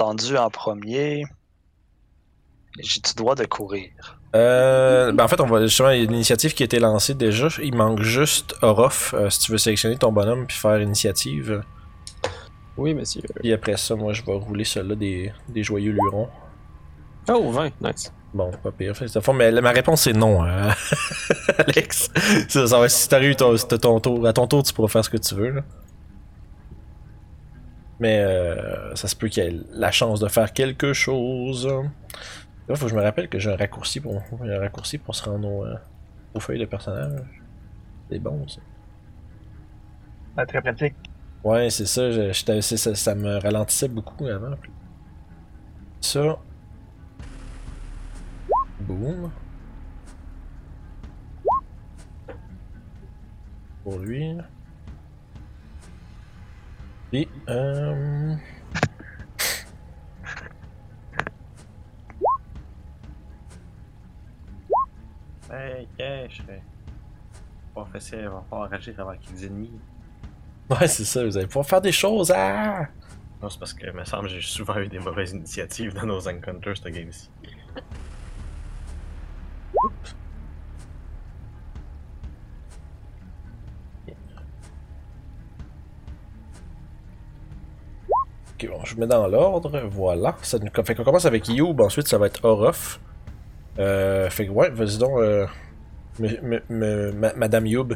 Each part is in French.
entendu en premier, j'ai-tu droit de courir? Euh, ben en fait, on va justement, il y a une initiative qui a été lancée déjà. Il manque juste Orof, euh, si tu veux sélectionner ton bonhomme puis faire initiative. Oui, monsieur. Puis après ça, moi, je vais rouler celui-là des, des joyeux lurons. Oh, 20, nice. Bon, pas pire. Mais la- ma réponse c'est non, hein. Alex. Ça, ça va, si t'arrives ton, ton tour, à ton tour, tu pourras faire ce que tu veux. là. Mais euh, ça se peut qu'il y ait la chance de faire quelque chose. Là, faut que je me rappelle que j'ai un raccourci pour, un raccourci pour se rendre au, euh, aux feuilles de personnage. C'est bon, ça. Ah, très pratique. Ouais, c'est ça, je- ça, ça me ralentissait beaucoup avant. Ça. Boum. Pour lui. Et, euh... Hey, cache. Pas facile, va falloir agir avant qu'ils ennemis. Ouais, c'est ça, vous allez pouvoir faire des choses, ah! Non, c'est parce que, il me semble, j'ai souvent eu des mauvaises initiatives dans nos encounters, cette game-ci. Ok, bon, je mets dans l'ordre, voilà. Ça nous... Fait qu'on commence avec Youb, ensuite ça va être Orof. Euh, fait que ouais, vas-y donc, euh, me- me- me- ma- Madame Youb.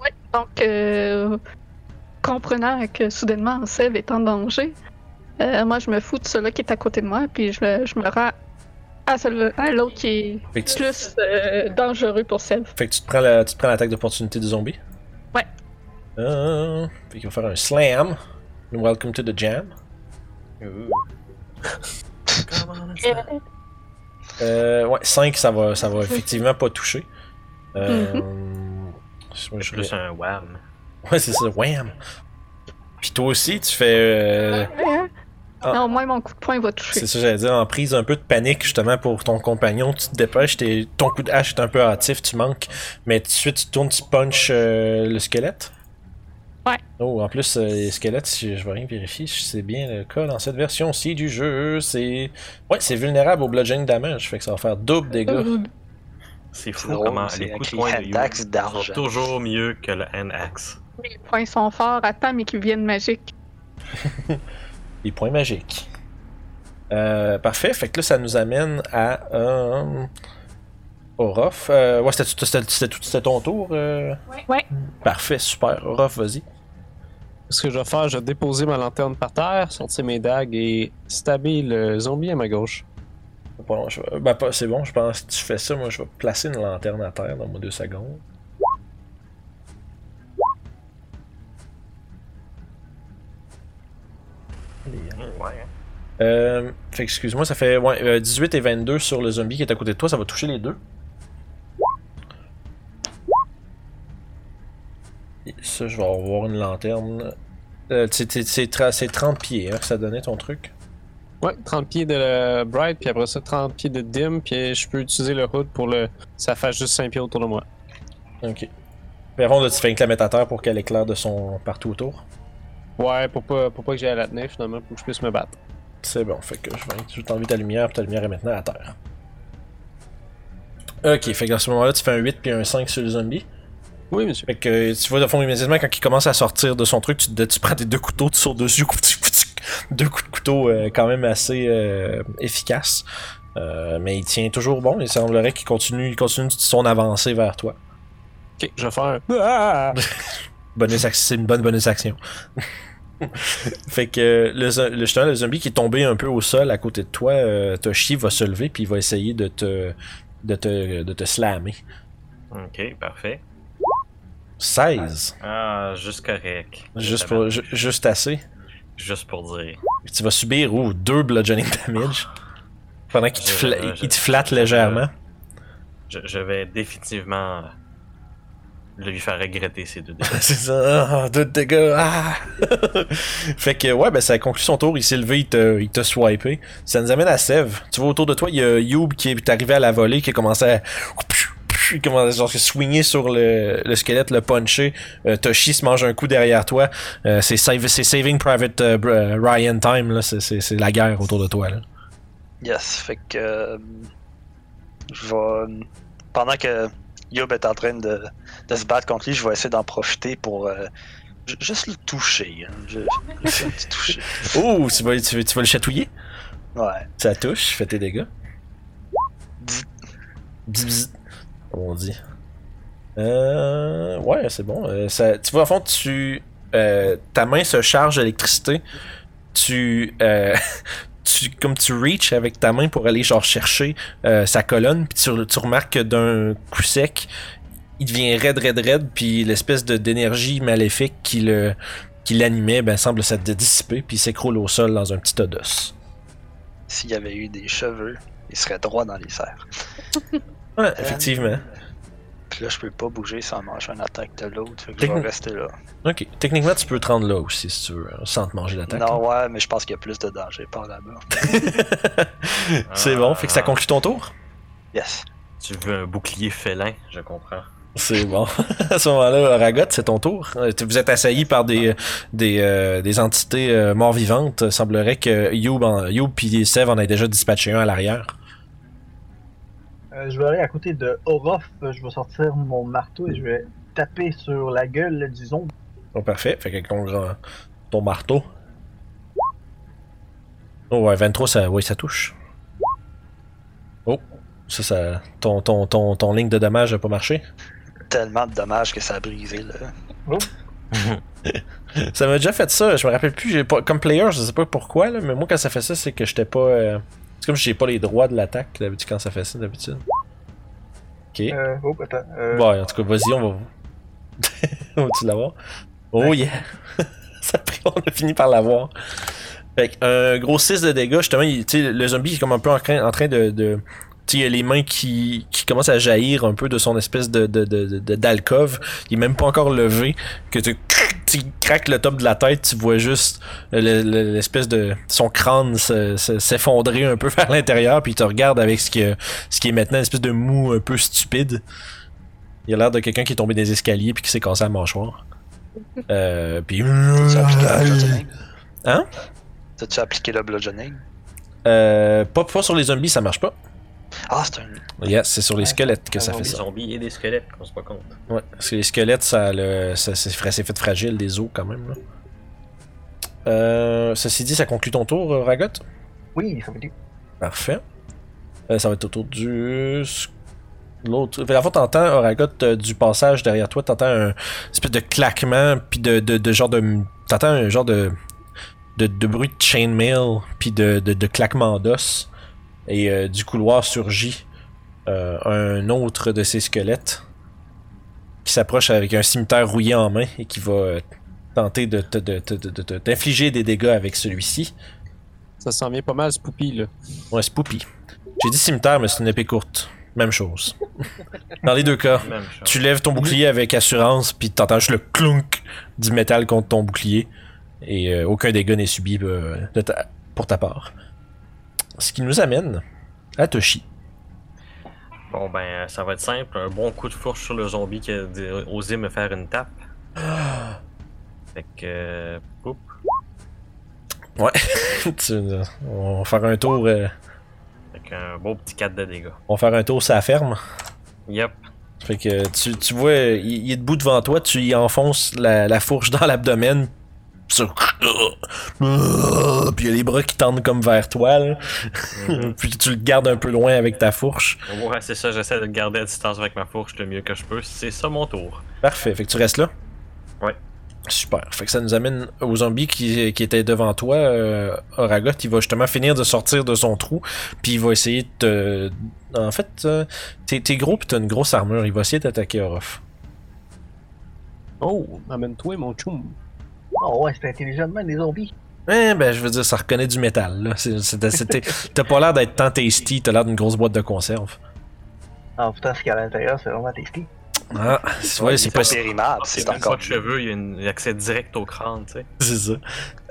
Ouais, donc, euh, comprenant que soudainement Sev est en danger, euh, moi je me fous de celui qui est à côté de moi, puis je, je me rends à, à l'autre qui est tu, plus dangereux pour Sev. fait que tu te prends la- tu te prends l'attaque d'opportunité du zombie. Ouais. Euh, fait qu'il va faire un slam. Welcome to the jam. Euh, ouais, 5, ça va, ça va effectivement pas toucher. Euh, moi, je Plus un wham. Ouais, c'est ça, wham! Puis toi aussi, tu fais. euh, Ah. Non, au moins mon coup de poing va toucher. c'est ça, j'allais dire, en prise un peu de panique justement pour ton compagnon, tu te dépêches, t'es- ton coup de hache est un peu hâtif, tu manques, mais tout de suite tu tournes, tu punches euh, le squelette. Ouais. Oh, en plus, euh, les squelettes, si je vais rien vérifier, si c'est bien le cas dans cette version-ci du jeu, c'est. Ouais, c'est vulnérable au bludgeoning damage, fait que ça va faire double dégâts. C'est fou drôle, comment c'est les coups de poing de sont toujours mieux que le hand axe. Les points sont forts, attends, mais qui viennent magiques. Les points magiques. Euh, parfait, fait que là, ça nous amène à. Euh, Orof. Euh, ouais, c'était ton tour. euh? Ouais. Parfait, super. Orof, vas-y. Ce que je vais faire, je vais déposer ma lanterne par terre, sortir mes dagues et stabber le zombie à ma gauche. Pas long, je vais- ben, pas- c'est bon, je pense que tu fais ça. Moi, je vais placer une lanterne à terre dans moi deux secondes. Ouais. Euh, fait que, excuse-moi, ça fait ouais, euh, 18 et 22 sur le zombie qui est à côté de toi. Ça va toucher les deux. Et ça, je vais avoir une lanterne. Euh, c'est- c'est c'est tra- c'est 30 pieds hein, que ça donnait ton truc. Ouais, 30 pieds de euh, Bright, puis après ça, 30 pieds de Dim, puis je peux utiliser le hood pour le. Ça fait juste 5 pieds autour de moi. Ok. Avant, là, tu fais une clamette à terre pour qu'elle éclaire de son partout autour? Ouais, pour pas, pour pas que j'aille à la tenir finalement, pour que je puisse me battre. C'est bon, fait que je vais t'enlever ta lumière, puis ta lumière est maintenant à terre. Ok, fait qu'à ce moment-là, tu fais un 8 puis un 5 sur le zombie. Oui, monsieur. Fait que tu vois, de fond, immédiatement, quand il commence à sortir de son truc, tu, tu prends tes deux couteaux, tu sautes dessus, deux coups de couteau euh, quand même assez euh, efficaces. Euh, mais il tient toujours bon, il semblerait qu'il continue, il continue son avancée vers toi. Ok, je vais faire. Ah! Bonus c'est une bonne bonus action. fait que le, le, justement, le zombie qui est tombé un peu au sol à côté de toi, euh, Toshi va se lever puis il va essayer de te, de te, de te slammer. Ok, parfait. 16. Ah, juste correct. Juste, pour, ju- juste assez. Juste pour dire. Tu vas subir ou deux bludgeoning damage. Pendant qu'il te, Je- fla- je- il te flatte légèrement. Je, je vais définitivement lui faire regretter ces deux dégâts. C'est ça, ah, deux dégâts. Ah! fait que, ouais, ben ça conclut son tour. Il s'est levé, il t'a il t'a swipé. Ça nous amène à Sev. Tu vois, autour de toi, il y a Youb qui est arrivé à la volée, qui a commencé à il commence genre swinger sur le, le squelette, le puncher. Euh, Toshi se mange un coup derrière toi. Euh, c'est Saving Private euh, euh, Ryan time, là. C'est- la guerre autour de toi, là. Yes, fait que. euh, je vais. Pendant que Yob est en train de, de se battre contre lui, je vais essayer d'en profiter pour. ju- juste le toucher. Hein. Je, je toucher. Oh, tu vas, tu, vas- tu vas le chatouiller? Ouais. Ça touche, fais tes dégâts. Bzz, comme on dit. Euh, ouais, c'est bon. Euh, ça, tu vois, en fond, tu, euh, ta main se charge d'électricité. Tu, euh, tu, comme tu reach avec ta main pour aller genre chercher euh, sa colonne, puis tu, tu remarques que d'un coup sec, il devient raide, raide, raide, puis l'espèce de d'énergie maléfique qui le qui l'animait, ben semble s'être dissiper, puis il s'écroule au sol dans un petit tas d'os. S'il y avait eu des cheveux, il serait droit dans les serres. Ouais, effectivement. Puis là, je peux pas bouger sans manger une attaque de l'autre. Fait que je vais rester là. Ok, techniquement, tu peux te rendre là aussi si tu veux, hein, sans te manger l'attaque. Non, ouais, mais je pense qu'il y a plus de danger par là-bas. C'est bon, fait que ça conclut ton tour? Yes. Tu veux un bouclier félin, je comprends. C'est bon. à ce moment-là, Ragot, c'est ton tour. Euh, Vous êtes assailli par des, des, euh, des entités euh, morts-vivantes. Il semblerait que Youb, en, Youb puis Sev en aient déjà dispatché un à l'arrière. Euh, je vais aller à côté de Orof, je vais sortir mon marteau et je vais taper sur la gueule du zombie. Oh, parfait. Fait que ton, grand- ton marteau. Oh ouais, 23, ça, oui, ça touche. Oh, ça, ça ton, ton, ton, ton ligne de dommage a pas marché. Tellement de dommages que ça a brisé, là. Ça m'a déjà fait ça, je me rappelle plus, j'ai pas, comme player, je sais pas pourquoi, là, mais moi quand ça fait ça, c'est que j'étais pas. euh, c'est comme si j'ai pas les droits de l'attaque d'habitude quand ça fait ça d'habitude. Ok. Euh, oh, attends. Euh, Bon, en tout cas, vas-y, on va. on va-tu l'avoir? Oh yeah! ça on a fini par l'avoir. Fait que, un gros 6 de dégâts, justement, il- tu sais, le zombie est comme un peu en train, en train de. Il y a les mains qui, qui commencent à jaillir un peu de son espèce de, de, de, de- d'alcôve. Il est même pas encore levé. Que tu, tu craques le top de la tête, tu vois juste le- le- l'espèce de. son crâne se- se- s'effondrer un peu vers l'intérieur, puis il te regarde avec ce qui, est- ce qui est maintenant une espèce de mou un peu stupide. Il a l'air de quelqu'un qui est tombé des escaliers puis qui s'est cassé la mâchoire. Euh, puis. Hein? T'as-tu appliqué le bludgeoning? Euh, pas, pas sur les zombies, ça marche pas. Ah, c'est un. Yes, c'est sur les squelettes que ça Des fait ça. zombies et des squelettes, on se pas compte. Ouais, parce que les squelettes, ça, le, ça c'est fait fragile des os quand même. Là. Euh, ceci dit, ça conclut ton tour, euh, Ragot. Oui, ça veut dire. Parfait. Euh, ça va être au tour du. L'autre. Fait, La fois, t'entends, Ragot, euh, du passage derrière toi, t'entends un espèce de claquement, puis de, de, de genre de. T'entends un genre de. de, de bruit de chainmail, puis de, de, de claquement d'os. Et euh, du couloir surgit euh, un autre de ces squelettes qui s'approche avec un cimetière rouillé en main et qui va euh, tenter de, te- de, de, de, de- de- d'infliger des dégâts avec celui-ci. Ça s'en vient pas mal, ce poupie, là. Ouais, c'est Poupy. J'ai dit cimetière, mais c'est une épée courte. Même chose. Dans les deux cas, tu lèves ton bouclier avec assurance, puis t'entends juste le clunk du métal contre ton bouclier. Et euh, aucun dégât n'est subi euh, de ta- pour ta part. Ce qui nous amène à Toshi. Bon ben, ça va être simple. Un bon coup de fourche sur le zombie qui a osé me faire une tape. Fait que... Tu- on va faire un tour. euh, Fait qu'un beau petit 4 de dégâts. on va faire un tour la ferme. Yep. Fait que tu, tu vois, il, il est debout devant toi, tu y enfonces la, la fourche dans l'abdomen. Puis il y a les bras qui tendent comme vers toi. Là. Mhm. Puis tu le gardes un peu loin avec ta fourche. Ouais, c'est ça, j'essaie de le garder à distance avec ma fourche le mieux que je peux. C'est ça mon tour. Parfait. Fait que tu restes là? Ouais. Super. Fait que ça nous amène au zombie qui, qui était devant toi. Euh, Oragot, il va justement finir de sortir de son trou. Puis il va essayer de te. En fait, euh, t'es, t'es gros pis t'as une grosse armure. Il va essayer d'attaquer Orof. Oh, amène-toi, mon chum. Oh ouais, c'est intelligent de même, les zombies. Eh ben, je veux dire, ça reconnaît du métal. Là. C'est, c'est- t'as pas l'air d'être tant tasty, t'as l'air d'une grosse boîte de conserve. Ah putain, ce qu'il y a à l'intérieur, c'est vraiment tasty. Ah, c'est, ouais, c'est C'est pas périmable, C'est c'est pas encore. de cheveux, il y a accès direct au crâne, tu sais. C'est ça.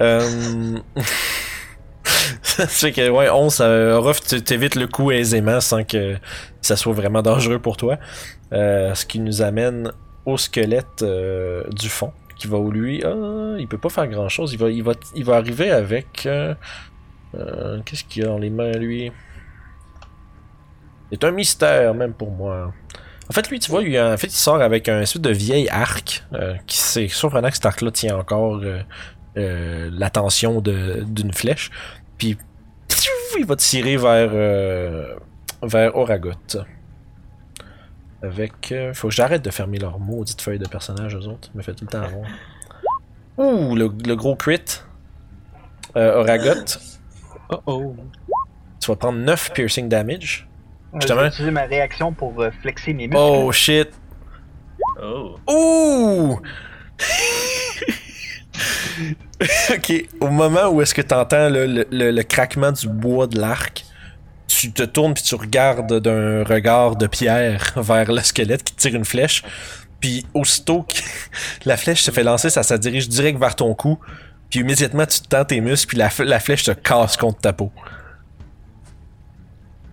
Euh... ça fait que, ouais, 11, euh, Ruff, tu t'évites le coup aisément sans que ça soit vraiment dangereux pour toi. Euh, ce qui nous amène au squelette euh, du fond, qui va où lui, ah, il peut pas faire grand chose. Il va, il va, il va arriver avec. euh, euh, Qu'est-ce qu'il a dans les mains, lui? C'est un mystère, même pour moi. En fait, lui, tu vois, lui, en fait, il sort avec un espèce de vieil arc, euh, qui c'est surprenant que cet arc-là tient encore l'attention d'une flèche. Puis, il va tirer vers, vers Oragot. Avec. euh, faut que j'arrête de fermer leurs maudites feuilles de personnages, eux autres. Ça me fait tout le temps avoir. Ouh, le, le gros crit. Euh, Oragot, Oh oh. tu vas prendre 9 piercing damage. Euh, Justement. Je vais utiliser ma réaction pour euh, flexer mes muscles. Oh shit. Oh. Ouh! ok, au moment où est-ce que t'entends le, le, le- le craquement du bois de l'arc, tu te tournes puis tu regardes d'un regard de pierre vers le squelette qui tire une flèche. Puis aussitôt que la flèche se fait lancer, ça se dirige direct vers ton cou. Puis immédiatement tu te tends tes muscles puis la, flèche te casse contre ta peau.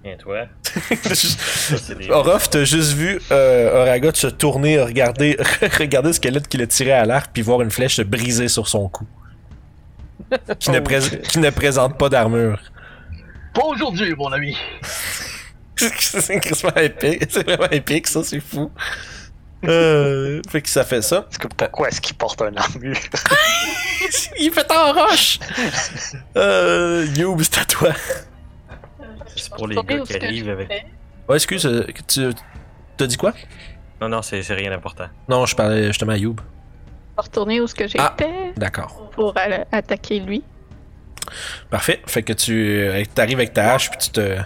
Et toi? Orof, t'as juste vu euh, Oragot se tourner, regarder, regarder le squelette qu'il a tiré à l'arc, puis voir une flèche se briser sur son cou. Qui, ne, Oh, qui ne présente pas d'armure. Pas aujourd'hui, mon ami. c'est crissement épique. C'est vraiment épique, ça, c'est fou. Euh, fait que ça fait ça. Est-ce que pourquoi est-ce qu'il porte un armure? Il fait en roche! Euh, Youb, c'est à toi. C'est pour les gars qui arrivent avec. Ouais, excuse, euh, tu t'as dit quoi? Non, non, c'est c'est rien d'important. Non, je parlais justement à Youb. Retourner où ce que j'étais Ah. D'accord. pour aller attaquer lui. Parfait. Fait que tu euh, t'arrives avec ta hache, puis tu te.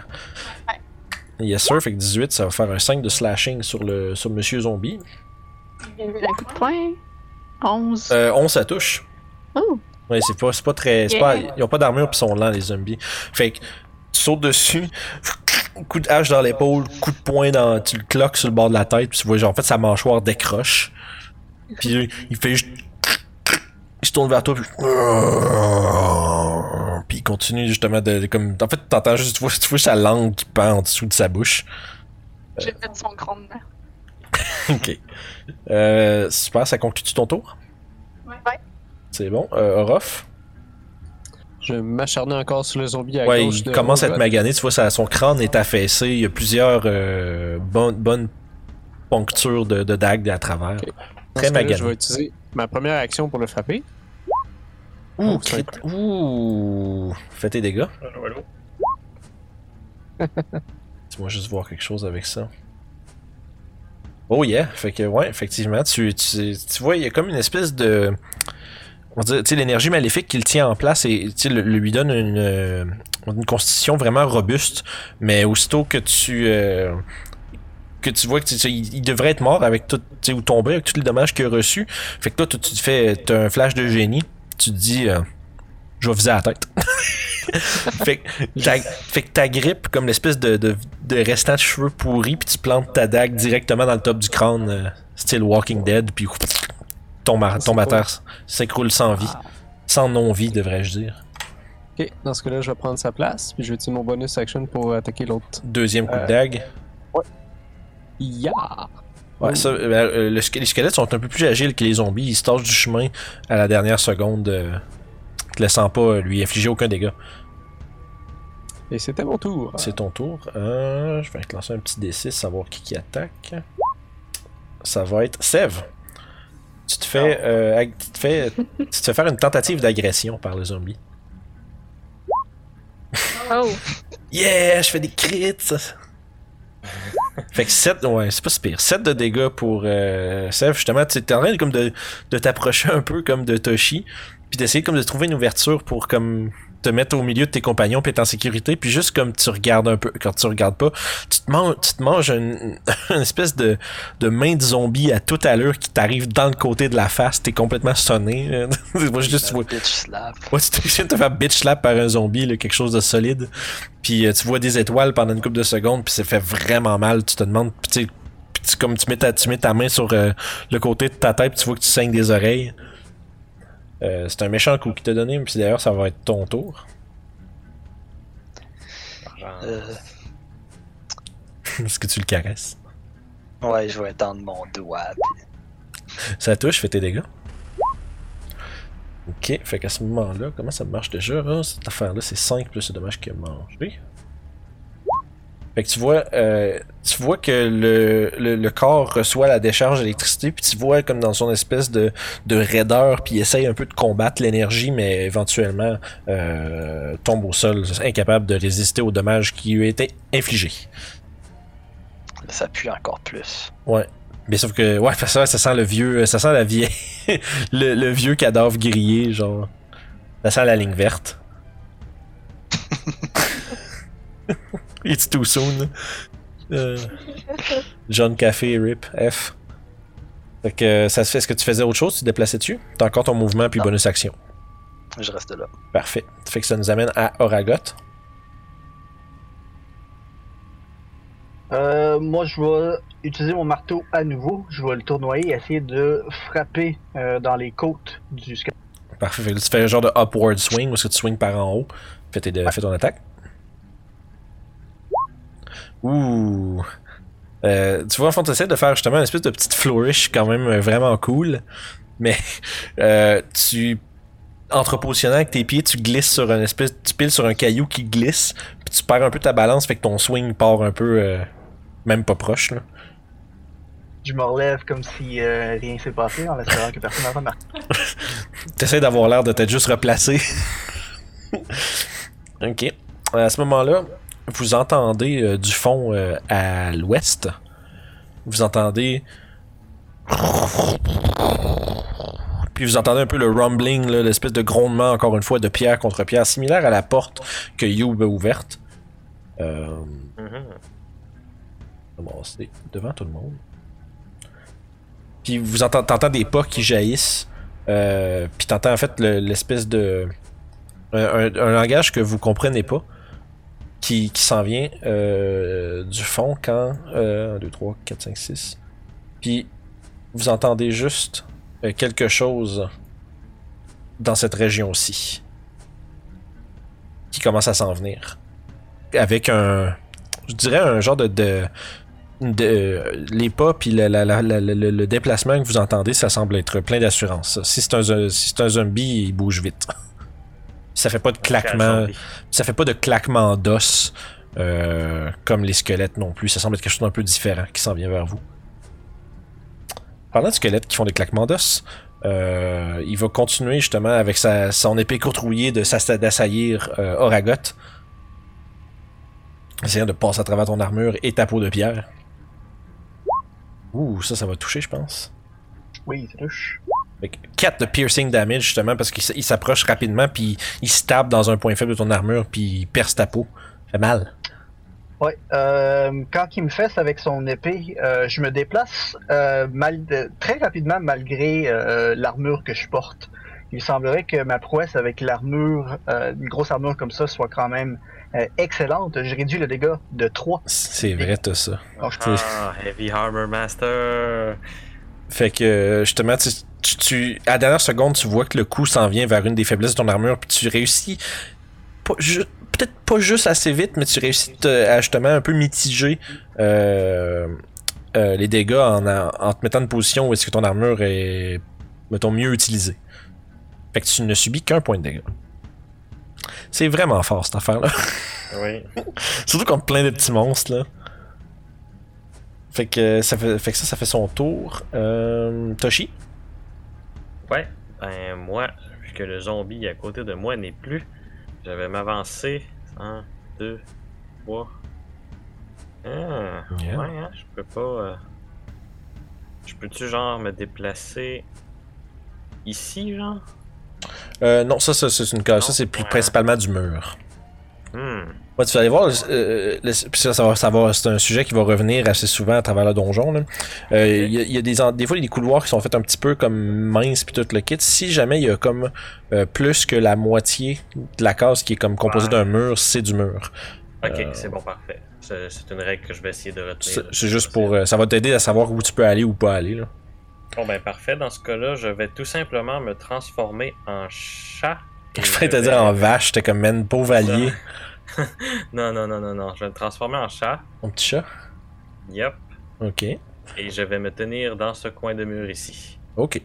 Yes, sir. Fait que 18, ça va faire un 5 de slashing sur le sur Monsieur Zombie. Un coup de poing. 11. Euh, 11, ça touche. Oh! Ouais, c'est pas, pas très. Yeah. Pas, ils ont pas d'armure pis sont lents, les zombies. Fait que tu sautes dessus, coup de hache dans l'épaule, coup de poing dans. Tu le cloques sur le bord de la tête, pis tu vois, genre, en fait, sa mâchoire décroche. Puis il fait juste. Il se tourne vers toi, puis. Puis il continue justement de. de- comme, en fait, t'entends juste. Tu vois, tu vois sa langue qui pend en dessous de sa bouche. J'ai fait son grand ok. Euh, super, ça conclut ton tour? Ouais. C'est bon. Euh, Orof? Je m'acharnais encore sur le zombie à Ouais, gauche. il commence à être magané. Tu vois, ça, son crâne est affaissé. Il y a plusieurs euh, bonnes, bonnes ponctures de, de dagues à travers. Très magané. Je vais utiliser ma première action pour le frapper. Ouh, Oh, crit- Ouh, fais tes dégâts. Allô, allô? Dis-moi juste voir quelque chose avec ça. Oh yeah, fait que ouais, effectivement, tu, tu, tu vois, il y a comme une espèce de... On va dire, tu sais, l'énergie maléfique qu'il tient en place et le- lui donne une, euh, une constitution vraiment robuste, mais aussitôt que tu... euh, que tu vois que tu- il il devrait être mort avec tout, ou tomber avec tous les dommages qu'il a reçus. Fait que là, tu, tu te fais, t'as un flash de génie. Tu te dis, euh, je vais viser à la tête. fait, que ta, fait que ta grippe comme l'espèce de, de, de restant de cheveux pourris, puis tu plantes ta dague directement dans le top du crâne, euh, style Walking Dead, puis tombe à, tombe à terre, s'écroule sans vie. Sans non-vie, devrais-je dire. Ok, dans ce cas-là, je vais prendre sa place, puis je vais utiliser mon bonus action pour attaquer l'autre. Deuxième coup de Euh, dague. Ya! Ouais, ça, euh, euh, le squelette- les squelettes sont un peu plus agiles que les zombies. Ils se tâchent du chemin à la dernière seconde, euh, te laissant pas euh, lui infliger aucun dégât. Et c'était mon tour. C'est ton tour. Euh, je vais te lancer un petit D6, savoir qui qui attaque. Ça va être Sev. Tu te fais, euh, ag- tu te fais, tu te fais faire une tentative d'agression par le zombie. Oh! Yeah, je fais des crits. Fait que 7, ouais, c'est pas si pire. 7 de dégâts pour euh, Sev. Justement, tu es en train comme de, de t'approcher un peu comme de Toshi, puis d'essayer comme de trouver une ouverture pour comme te mettre au milieu de tes compagnons puis être en sécurité, puis juste comme tu regardes un peu, quand tu regardes pas, tu te manges, tu te manges une, une espèce de, de main de zombie à toute allure qui t'arrive dans le côté de la face, t'es complètement sonné. Moi, juste, tu vois, Bitch slap. Ouais, tu t'es- te faire bitch slap par un zombie, là, quelque chose de solide. Puis euh, tu vois des étoiles pendant une couple de secondes, puis ça fait vraiment mal. Tu te demandes, puis tu comme tu mets ta, tu mets ta main sur euh, le côté de ta tête, puis tu vois que tu saignes des oreilles. Euh, c'est un méchant coup qu'il t'a donné, puis d'ailleurs ça va être ton tour. Euh, Est-ce que tu le caresses? ouais, je vais étendre mon doigt. puis- Ça touche, fais tes dégâts. Ok, fait qu'à ce moment-là, comment ça marche déjà? hein? Cette affaire-là, c'est 5 plus le dommage qu'il a mangé. Fait que tu vois, euh, tu vois que le, le, le corps reçoit la décharge d'électricité, puis tu vois comme dans son espèce de, de raideur, puis il essaye un peu de combattre l'énergie, mais éventuellement euh, tombe au sol, incapable de résister aux dommages qui lui étaient infligés. Ça pue encore plus. Ouais. Mais sauf que, ouais, ça, ça sent le vieux, ça sent la vieille, le, le vieux cadavre grillé, genre. Ça sent la ligne verte. It's too soon. Euh, John Café, RIP, F. Fait que ça se fait, est-ce que tu faisais autre chose? Tu te déplaçais dessus? T'as encore ton mouvement puis Non. bonus action. Je reste là. Parfait. Fait que ça nous amène à Oragot. Euh, moi, je vais utiliser mon marteau à nouveau. Je vais le tournoyer et essayer de frapper euh, dans les côtes du squelette. Parfait. Tu fais un genre de upward swing où est-ce que tu swings par en haut. Fais, tes, fais ton attaque. Ouh. Euh, tu vois, en fond, tu essaies de faire justement une espèce de petite flourish quand même euh, vraiment cool. Mais euh, tu. Entre positionnant avec tes pieds, tu glisses sur une espèce. Tu piles sur un caillou qui glisse. Puis tu perds un peu ta balance, fait que ton swing part un peu. euh, même pas proche, là. Je me relève comme si euh, rien s'est passé en espérant que personne n'a remarqué. T'essaies d'avoir l'air de t'être juste replacé. ok. À ce moment-là, vous entendez euh, du fond euh, à l'ouest. Vous entendez. Puis vous entendez un peu le rumbling, l'espèce de grondement, encore une fois, de pierre contre pierre, similaire à la porte que Youb a ouverte. Euh, Mhm. Bon, c'est devant tout le monde. Puis vous entendez, t'entends des pas qui jaillissent. Euh, puis t'entends en fait le- l'espèce de. Un, un- un langage que vous comprenez pas. Qui, s'en vient euh, du fond quand. Euh, 1, 2, 3, 4, 5, 6. Puis vous entendez juste euh, quelque chose dans cette région-ci. Qui commence à s'en venir. Avec un. Je dirais un genre de. les pas puis le, la- la- la- le, le déplacement que vous entendez, ça semble être plein d'assurance. Si c'est un, si c'est un zombie, il bouge vite. Ça fait pas de claquement, ça fait pas de claquement d'os euh, comme les squelettes non plus. Ça semble être quelque chose d'un peu différent qui s'en vient vers vous. Parlant de squelettes qui font des claquements d'os, euh, il va continuer justement avec sa, son épée courtrouillée de d'assaillir euh, Oragot. Essayant de passer à travers ton armure et ta peau de pierre. Ouh, ça, ça va toucher, je pense. Oui, ça touche. Fait que 4 de piercing damage, justement, parce qu'il s'approche rapidement, puis il se tape dans un point faible de ton armure, puis il perce ta peau. Ça fait mal. Ouais, euh, quand il me fesse avec son épée, euh, je me déplace euh, mal, de- très rapidement malgré euh, l'armure que je porte. Il semblerait que ma prouesse avec l'armure, euh, une grosse armure comme ça, soit quand même euh, excellente. J'ai réduit le dégât de 3. C'est vrai, t'as ça. Donc, je Ah, Heavy Armor Master. Fait que, justement, tu, tu, tu- à la dernière seconde, tu vois que le coup s'en vient vers une des faiblesses de ton armure, puis tu réussis, peut-être pas juste assez vite, mais tu réussis te- à justement un peu mitiger euh, euh, les dégâts en, te mettant en position où est-ce que ton armure est, mettons, mieux utilisée. Fait que tu ne subis qu'un point de dégâts. C'est vraiment fort cette affaire-là. Oui. Surtout contre plein de petits monstres, là. Fait que ça fait, fait que ça, ça fait son tour. Euh, Toshi? Ouais. Ben, moi, vu que le zombie à côté de moi n'est plus, je vais m'avancer. 1, 2, 3. Ah, Yeah. ouais, hein, je peux pas. euh, Je peux-tu, genre, me déplacer ici, genre? Euh, non, ça, ça, c'est une case. Ça, c'est plus Ouais. principalement du mur. Ouais, tu vas aller voir. euh, le- ça, ça va, ça va- c'est un sujet qui va revenir assez souvent à travers le donjon. là. Euh, Il y a, y a des, des fois, il y a des couloirs qui sont faits un petit peu comme minces puis tout le kit. Si jamais il y a comme euh, plus que la moitié de la case qui est comme composée d'un mur, c'est du mur. Ok, Euh, c'est bon, parfait. C'est une règle que je vais essayer de retenir. C'est juste pour. euh, ça va t'aider à savoir où tu peux aller ou pas aller. Là. Bon, ben, parfait. Dans ce cas-là, je vais tout simplement me transformer en chat. Je ferais te vais- dire en vache, t'es comme man, pauvre allié. Non, non, non, non, non. Je vais me transformer en chat. Mon petit chat. Yep. Ok. Et je vais me tenir dans ce coin de mur ici. Ok.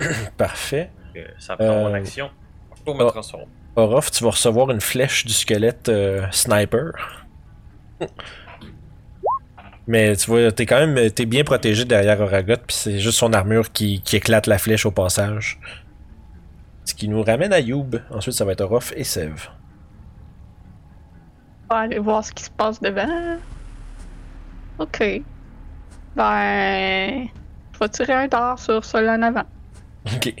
Parfait. Euh, Ça prend Euh, mon action pour me oh. transformer. Orof, tu vas recevoir une flèche du squelette euh, sniper. Mais tu vois, t'es quand même t'es bien protégé derrière Oragot, puis c'est juste son armure qui, qui éclate la flèche au passage. Ce qui nous ramène à Youb. Ensuite, ça va être Orof et Sev. On va aller voir ce qui se passe devant. Ok. Ben. Je vais tirer un dard sur celui en avant. Ok.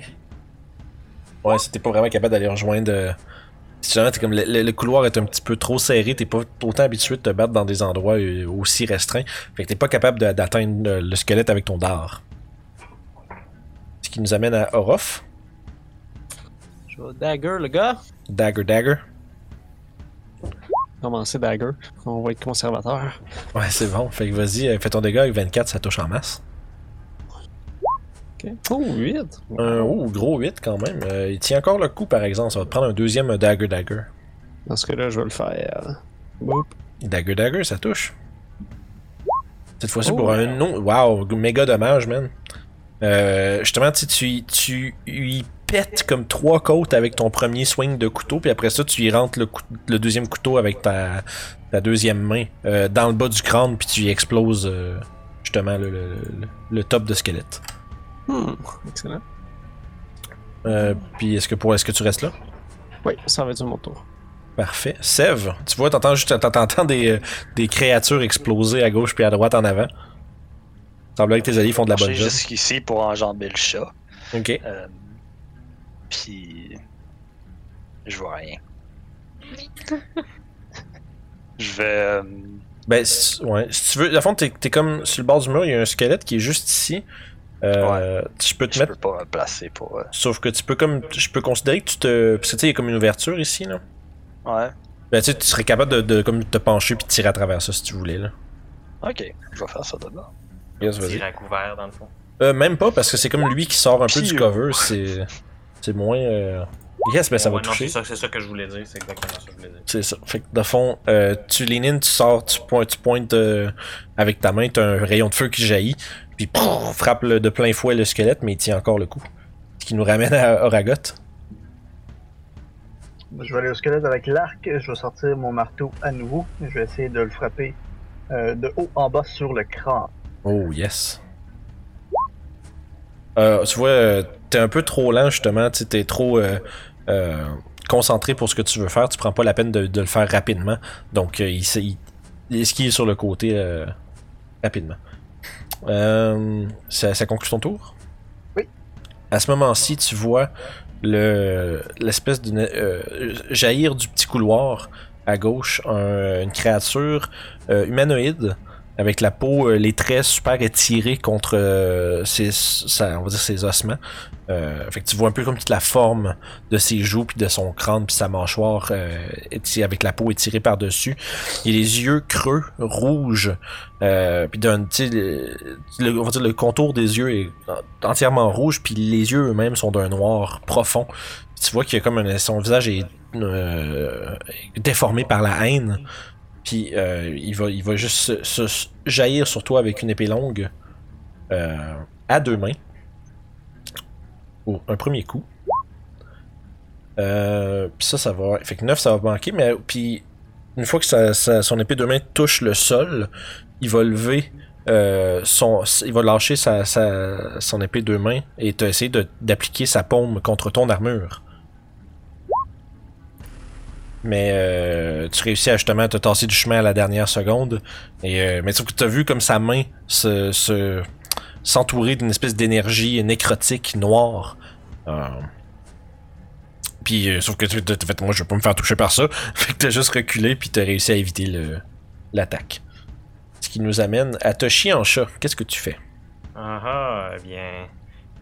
Ouais, si t'es pas vraiment capable d'aller rejoindre. euh, Si jamais t'es comme le, le- le couloir est un petit peu trop serré, t'es pas autant habitué de te battre dans des endroits euh, aussi restreints. Fait que t'es pas capable de- d'atteindre le squelette avec ton dard. Ce qui nous amène à Orof. Je vais dagger le gars. Dagger Dagger. Commencer dagger. On va être conservateur. Ouais, c'est bon. Fait que vas-y, euh, fais ton dégât avec 24, ça touche en masse. Ok. Oh, 8. Un oh, gros 8 quand même. Euh, il tient encore le coup par exemple. Ça va te prendre un deuxième Dagger Dagger. Dans ce cas-là, je vais le faire. Boop. Dagger Dagger, ça touche. Cette fois-ci Oh. pour un non. Wow, méga dommage, man. Euh, justement, tu, tu, y- tu lui pètes comme trois côtes avec ton premier swing de couteau, puis après ça, tu y rentres le, cou- le deuxième couteau avec ta, ta deuxième main euh, dans le bas du crâne, puis tu y exploses euh, justement le, le- le- le top de squelette. Hmm. Excellent. Euh, puis est-ce que pour est-ce que tu restes là? Oui, ça va être mon tour. Parfait. Sev, tu vois, t'entends juste t'entends des, des créatures exploser à gauche puis à droite en avant. Semblerait que tes alliés font de la bonne job. jusqu'ici pour enjamber le chat. Ok. Puis. Je vois rien. je vais. euh, Ben, si, ouais, si tu veux, à fond, t'es t'es comme sur le bord du mur, il y a un squelette qui est juste ici. Euh, Je peux te je mettre. peux pas me placer pour. euh, Sauf que tu peux comme. Je peux considérer que tu te. Parce que tu sais, il y a comme une ouverture ici, là. Ouais. Ben, tu sais, tu serais capable de, de comme te pencher puis tirer à travers ça si tu voulais, là. Ok, je vais faire ça d'abord. Yes, vas-y. Tire à couvert dans le fond. Euh, même pas, parce que c'est comme lui qui sort un peu du cover, c'est. C'est moins. euh, Yes, ben ça Ouais, va non, toucher. C'est ça, que je voulais dire. C'est exactement ça que je voulais dire. C'est ça. Fait que de fond, euh, tu lean in, tu sors, tu pointes, tu pointes euh, avec ta main, t'as un rayon de feu qui jaillit, puis frappe le- de plein fouet le squelette, mais il tient encore le coup. Ce qui nous ramène à Oragot. Je vais aller au squelette avec l'arc, je vais sortir mon marteau à nouveau, je vais essayer de le frapper euh, de haut en bas sur le crâne. Oh yes. Euh, tu vois, euh, t'es un peu trop lent justement, tu t'es trop euh, concentré pour ce que tu veux faire, tu prends pas la peine de, de le faire rapidement, donc il, s'est- il, il esquive sur le côté rapidement. Ça, ça conclut ton tour? Oui. À ce moment-ci, tu vois le l'espèce de jaillir du petit couloir à gauche un- une créature humanoïde avec la peau, euh, les traits super étirés contre euh, ses, sa- on va dire ses ossements. Euh, fait que tu vois un peu comme toute la forme de ses joues puis de son crâne puis sa mâchoire euh, avec la peau étirée par dessus. Il a les yeux creux, rouges, euh, puis d'un, le, le- on va dire le contour des yeux est entièrement rouge puis les yeux eux-mêmes sont d'un noir profond. Tu vois qu'il y a comme un, son visage est euh, déformé par la haine. Puis euh, il, va, il va juste se, jaillir sur toi avec une épée longue euh, à deux mains. Un premier coup. Euh, puis ça, ça va. Fait que 9, ça va manquer. Mais puis une fois que son épée de main touche le sol, il va lever son. Il va lâcher sa, son épée de main et essayer d'appliquer sa paume contre ton armure. Mais euh, tu réussis à justement te tasser du chemin à la dernière seconde. Et, euh, mais tu as vu comme sa main se, se- s'entourer d'une espèce d'énergie nécrotique noire. Euh, puis euh, sauf que tu fait moi je vais pas me faire toucher par ça. Fait que t'as juste reculé puis t'as réussi à éviter l'attaque. Ce qui nous amène à Toshi en chat. Qu'est-ce que tu fais? Ah ah, eh bien.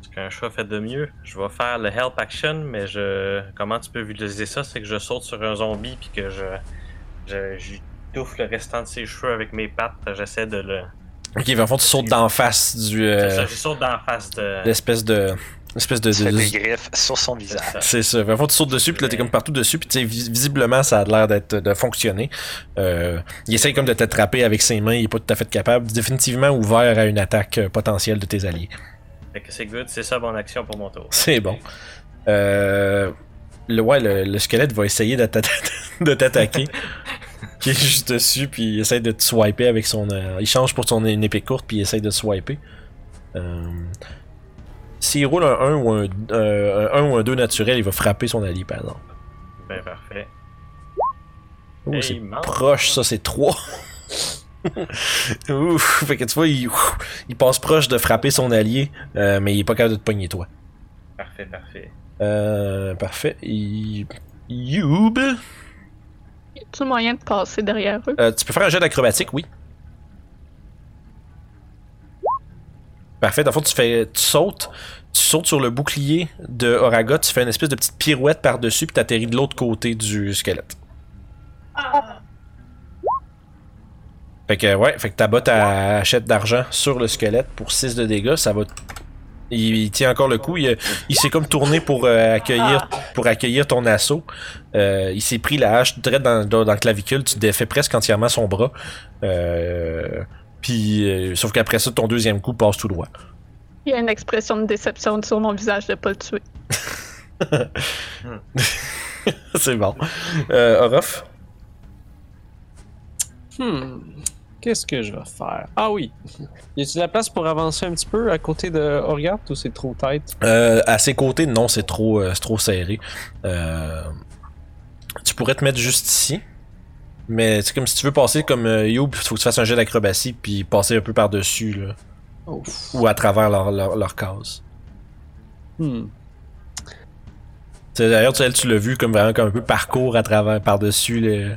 Ce qu'un chat fait de mieux, je vais faire le help action, mais je. Comment tu peux visualiser ça? C'est que je saute sur un zombie puis que je. Je. je touffe le restant de ses cheveux avec mes pattes. J'essaie de le. Ok, en fond tu sautes d'en face du. C'est euh, ça, je saute dans la face de. l'espèce de espèce de. De- des griffes sur son visage. c'est ça. En fait, tu sautes dessus, puis là, t'es comme partout dessus, puis tu sais, vis- visiblement, ça a l'air d'être de fonctionner. Euh, il essaye comme de t'attraper avec ses mains, il est pas tout à fait capable. Définitivement ouvert à une attaque euh, potentielle de tes alliés. Fait que c'est good, c'est ça mon action pour mon tour. C'est bon. Euh, le, ouais, le, le squelette va essayer de t'atta- de t'attaquer. qui est juste dessus, puis il essaie de te swiper avec son. euh, il change pour son une épée courte, puis il essaie de te swiper. Euh, S'il roule un 1 ou un, un 1 ou un 2 naturel, il va frapper son allié, par exemple. Ben parfait. Hey, c'est proche, ça, c'est 3. Ouf, fait que tu vois, il, il passe proche de frapper son allié, euh, mais il est pas capable de te pogner toi. Parfait, parfait. Euh, parfait. Il... Youb. Y a-tu moyen de passer derrière eux? Euh, tu peux faire un jet d'acrobatique, oui. Parfait. Dans le fond, tu fais, tu sautes, tu sautes sur le bouclier de Oraga, tu fais une espèce de petite pirouette par-dessus, puis t'atterris de l'autre côté du squelette. Fait que, ouais, fait que ta botte à achète d'argent sur le squelette pour 6 de dégâts, ça va. Il, il tient encore le coup. Il, il s'est comme tourné pour euh, accueillir pour accueillir ton assaut. Euh, il s'est pris la hache direct dans, dans, dans le clavicule. Tu défais presque entièrement son bras. Euh, puis, euh, sauf qu'après ça, ton deuxième coup passe tout droit. Il y a une expression de déception sur mon visage de pas le tuer. C'est bon. Euh, Orof? Hmm. Qu'est-ce que je vais faire? Ah oui. Y a-t-il de la place pour avancer un petit peu à côté de Orgat ou c'est trop tête? Euh, à ses côtés, non, c'est trop, euh, c'est trop serré. Euh, tu pourrais te mettre juste ici. Mais c'est comme si tu veux passer comme Youb, il faut que tu fasses un jet d'acrobatie puis passer un peu par-dessus, là. Ouf. Ou à travers leur, leur, leur case. Hmm. D'ailleurs, tu, tu l'as vu comme vraiment comme un peu parcours à travers, par-dessus le,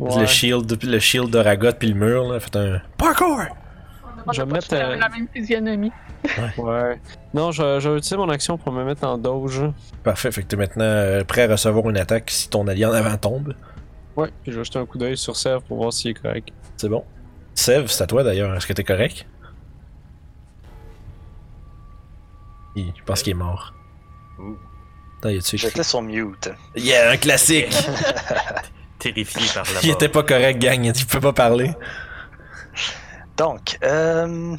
Ouais. le shield, le shield de Ragot puis le mur, là. Fait un parcours! On Je vais mettre, euh, la même physionomie. Ouais. Non, je, je vais utiliser mon action pour me mettre en doge. Parfait, fait que t'es maintenant euh, prêt à recevoir une attaque si ton allié en avant tombe. Ouais. Puis je vais jeter un coup d'œil sur Serve pour voir s'il est correct. C'est bon. Sev, c'est à toi d'ailleurs. Est-ce que t'es correct? Il- Je pense qu'il est mort. Ouh. J'étais sur mute. Yeah, un classique! Terrifié par la Il était pas correct, gang. Il peut pas parler. Donc, euh,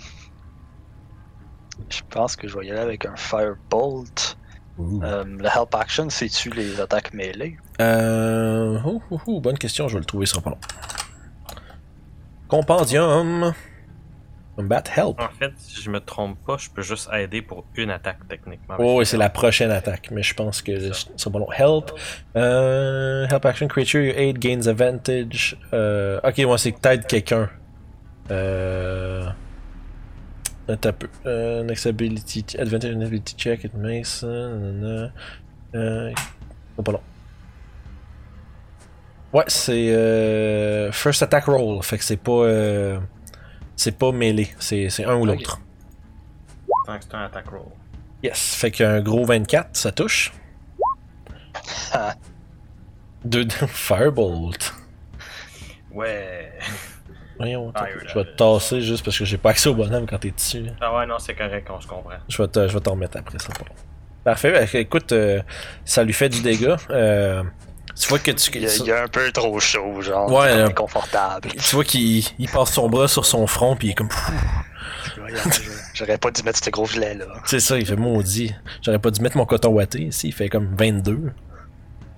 je pense que je vais y aller avec un Firebolt. Euh, le Help Action, c'est-tu les attaques mêlées? Euh. Oh, oh, oh, bonne question, je vais le trouver sur pas long. Compendium. Combat Help. En fait, si je me trompe pas, je peux juste aider pour une attaque techniquement. Oh, oui, c'est la prochaine attaque, mais je pense que c'est pas long. Help. Euh, help action creature you aid gains advantage. Euh, ok, moi c'est que t'aides quelqu'un. Euh. Peu. Euh, next ability. Advantage and ability check. It makes. euh. Euh. oh, pas long. Ouais, c'est. Euh, first attack roll. Fait que c'est pas. Euh, c'est pas mêlé. C'est c'est un ou l'autre. Tant que c'est un attack roll. Yes, fait qu'un gros 24, ça touche. Deux Firebolt. Ouais. Voyons, je vais te tasser juste parce que j'ai pas accès au bonhomme quand t'es dessus. Ah ouais, non, c'est correct, on se comprend. Je vais te- je vais t'en remettre après ça. Parfait, ben, écoute, euh, ça lui fait du dégât. Euh, tu vois que tu, Il il y a un peu trop chaud, genre. Ouais, euh, inconfortable. tu vois qu'il il passe son bras sur son front puis il est comme J'aurais pas dû mettre ce gros gilet là. c'est ça, il fait maudit. J'aurais pas dû mettre mon coton watté ici, il fait comme 22.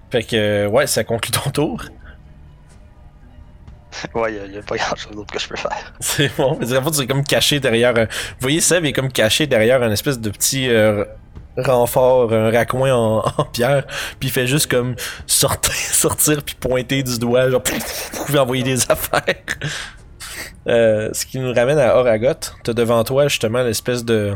Fait que euh, ouais, ça conclut ton tour. Ouais, il y, a pas grand chose d'autre que je peux faire. C'est bon. Mais en fait, c'est comme caché derrière. un- Vous voyez, Seb il est comme caché derrière un espèce de petit euh, renfort, un raccoin en, pierre. Puis il fait juste comme sortir, sortir puis pointer du doigt, genre, vous pouvez envoyer des affaires. Euh, ce qui nous ramène à Oragot. T'as devant toi justement l'espèce de,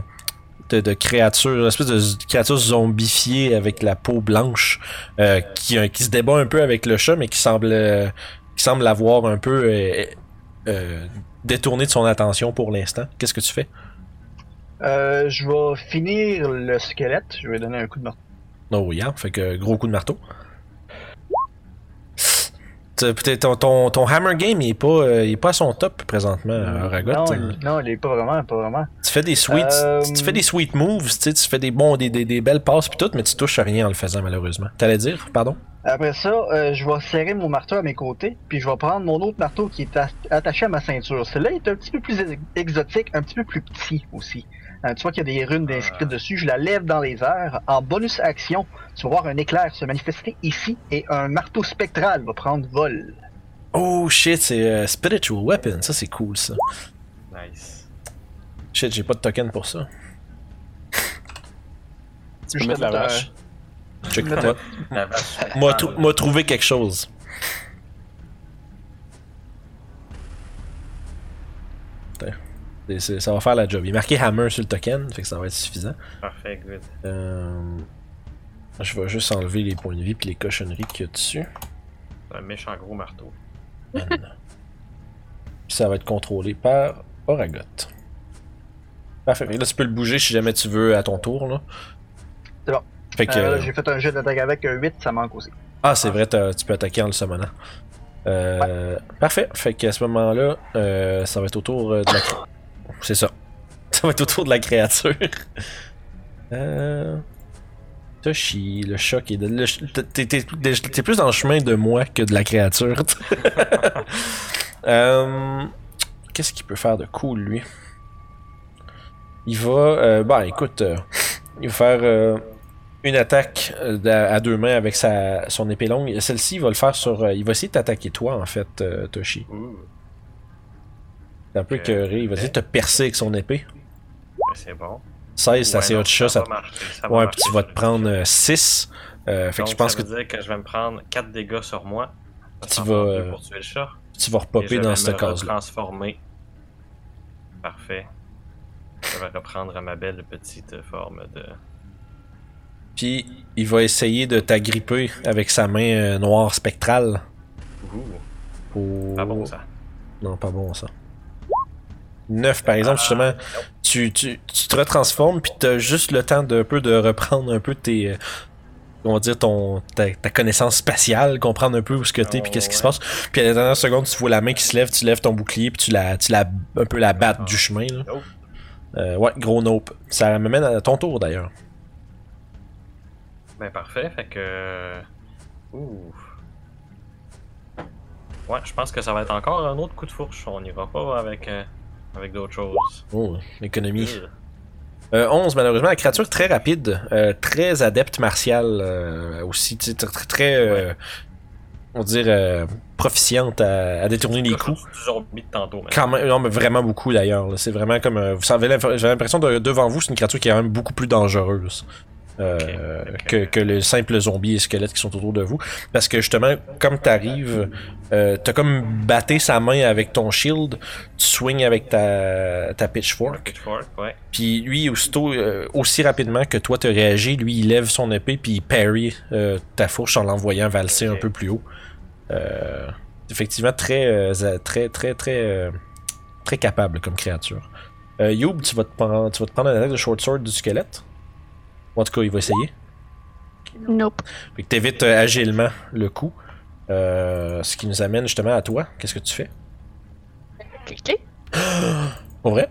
de, créature, l'espèce de créature zombifiée avec la peau blanche euh, qui, qui se débat un peu avec le chat, mais qui semble, euh, qui semble l'avoir un peu euh, euh, détourné de son attention pour l'instant. Qu'est-ce que tu fais? Euh, je vais finir le squelette. Je vais donner un coup de marteau. Oh, yeah. Fait que gros coup de marteau. peut-être ton, ton, ton hammer game il est pas, euh, il est pas à son top présentement, euh, Ragot. non, Euh, il, non, il est pas vraiment, pas vraiment. Tu fais des sweet, tu fais des sweet moves, tu sais, tu fais des bons, des, des, des belles passes pis tout, mais tu touches à rien en le faisant malheureusement. T'allais dire, pardon? Après ça, euh, je vais serrer mon marteau à mes côtés, puis je vais prendre mon autre marteau qui est attaché à ma ceinture. Celui-là est un petit peu plus ex- exotique, un petit peu plus petit aussi. Euh, tu vois qu'il y a des runes inscrites dessus. Je la lève dans les airs. En bonus action, tu vas voir un éclair se manifester ici et un marteau spectral va prendre vol. Oh shit, c'est euh, Spiritual Weapon, ça c'est cool ça. Nice. Shit, j'ai pas de token pour ça. Tu peux mettre la vache. Check Mettre- moi, trou- moi trouvé quelque chose. Putain. C'est- c'est- Ça va faire la job. Il est marqué hammer sur le token, fait que ça va être suffisant. Parfait, good. Euh, Je vais juste enlever les points de vie puis les cochonneries qu'il y a dessus. C'est un méchant gros marteau. Puis ça va être contrôlé par Oragot. Parfait. Là, tu peux le bouger si jamais tu veux à ton tour. Là. C'est bon. Fait que, Euh, J'ai fait un jet d'attaque avec un 8, ça manque aussi. ah, c'est vrai, tu peux attaquer en le summonant. Euh, Parfait. Fait qu'à ce moment-là, euh, ça va être autour euh, de la. C'est ça. Ça va être autour de la créature. euh... Toshi, le choc est de. T'es plus dans le chemin de moi que de la créature. Euh, Qu'est-ce qu'il peut faire de cool, lui? Il va. Euh, bah, écoute, il va faire une attaque à, deux mains avec sa, son épée longue. Celle-ci, il va le faire sur. il va essayer de t'attaquer toi, en fait, Toshi. T'es un peu écœuré. Il va essayer de te percer avec son épée. Mais c'est bon. 16, c'est assez non, hot shot. Ça... Ouais, puis tu vas te prendre 6. fait que je pense ça que veut dire que je vais me prendre 4 dégâts sur moi. Tu vas, euh, Pour tuer le chat. tu vas je repopper vais dans me cette case-là. transformer. Parfait. Je vais reprendre ma belle petite forme de. Puis il va essayer de t'agripper avec sa main euh, noire spectrale. Ouh, Pour... pas bon ça. Non, pas bon ça. 9 par exemple, justement, tu, tu, tu te retransformes puis t'as juste le temps de, un peu de reprendre un peu tes. euh, On va dire ton, ta, ta connaissance spatiale, comprendre un peu où ce que t'es puis Oh, qu'est-ce qui se ouais. passe. Puis à la dernière seconde, tu vois la main qui se lève, tu lèves ton bouclier puis tu la, tu la un peu la battes du chemin. Là. Nope. Euh, ouais, gros nope. Ça me mène à ton tour d'ailleurs. Ben parfait, fait que. Ouh. Ouais, je pense que ça va être encore un autre coup de fourche. On n'ira pas avec, euh, avec d'autres choses. Oh, l'économie. Euh, 11, malheureusement, la créature très rapide, euh, très adepte martial euh, aussi, très, très, euh, on va dire, euh, proficiente à, à détourner les coups. Zombie de tantôt. Quand même, non, mais vraiment beaucoup d'ailleurs. C'est vraiment comme, vous savez, j'ai l'impression de devant vous, c'est une créature qui est quand même beaucoup plus dangereuse. Euh. Que, que les simples zombies et squelettes qui sont autour de vous. Parce que justement, comme t'arrives, euh, t'as comme batté sa main avec ton shield, tu swings avec ta, ta pitchfork. Pitchfork, ouais. Puis lui, aussitôt, euh, aussi rapidement que toi te réagis, lui il lève son épée puis il parry euh, ta fourche en l'envoyant valser un peu plus haut. Effectivement, très, très, très, très, très capable comme créature. Youb, tu vas te prendre, tu vas te prendre un attaque de short sword du squelette. En tout cas, il va essayer. Nope. Fait que t'évites euh, agilement le coup. Euh, ce qui nous amène justement à toi. Qu'est-ce que tu fais? Cliquez. Pour vrai?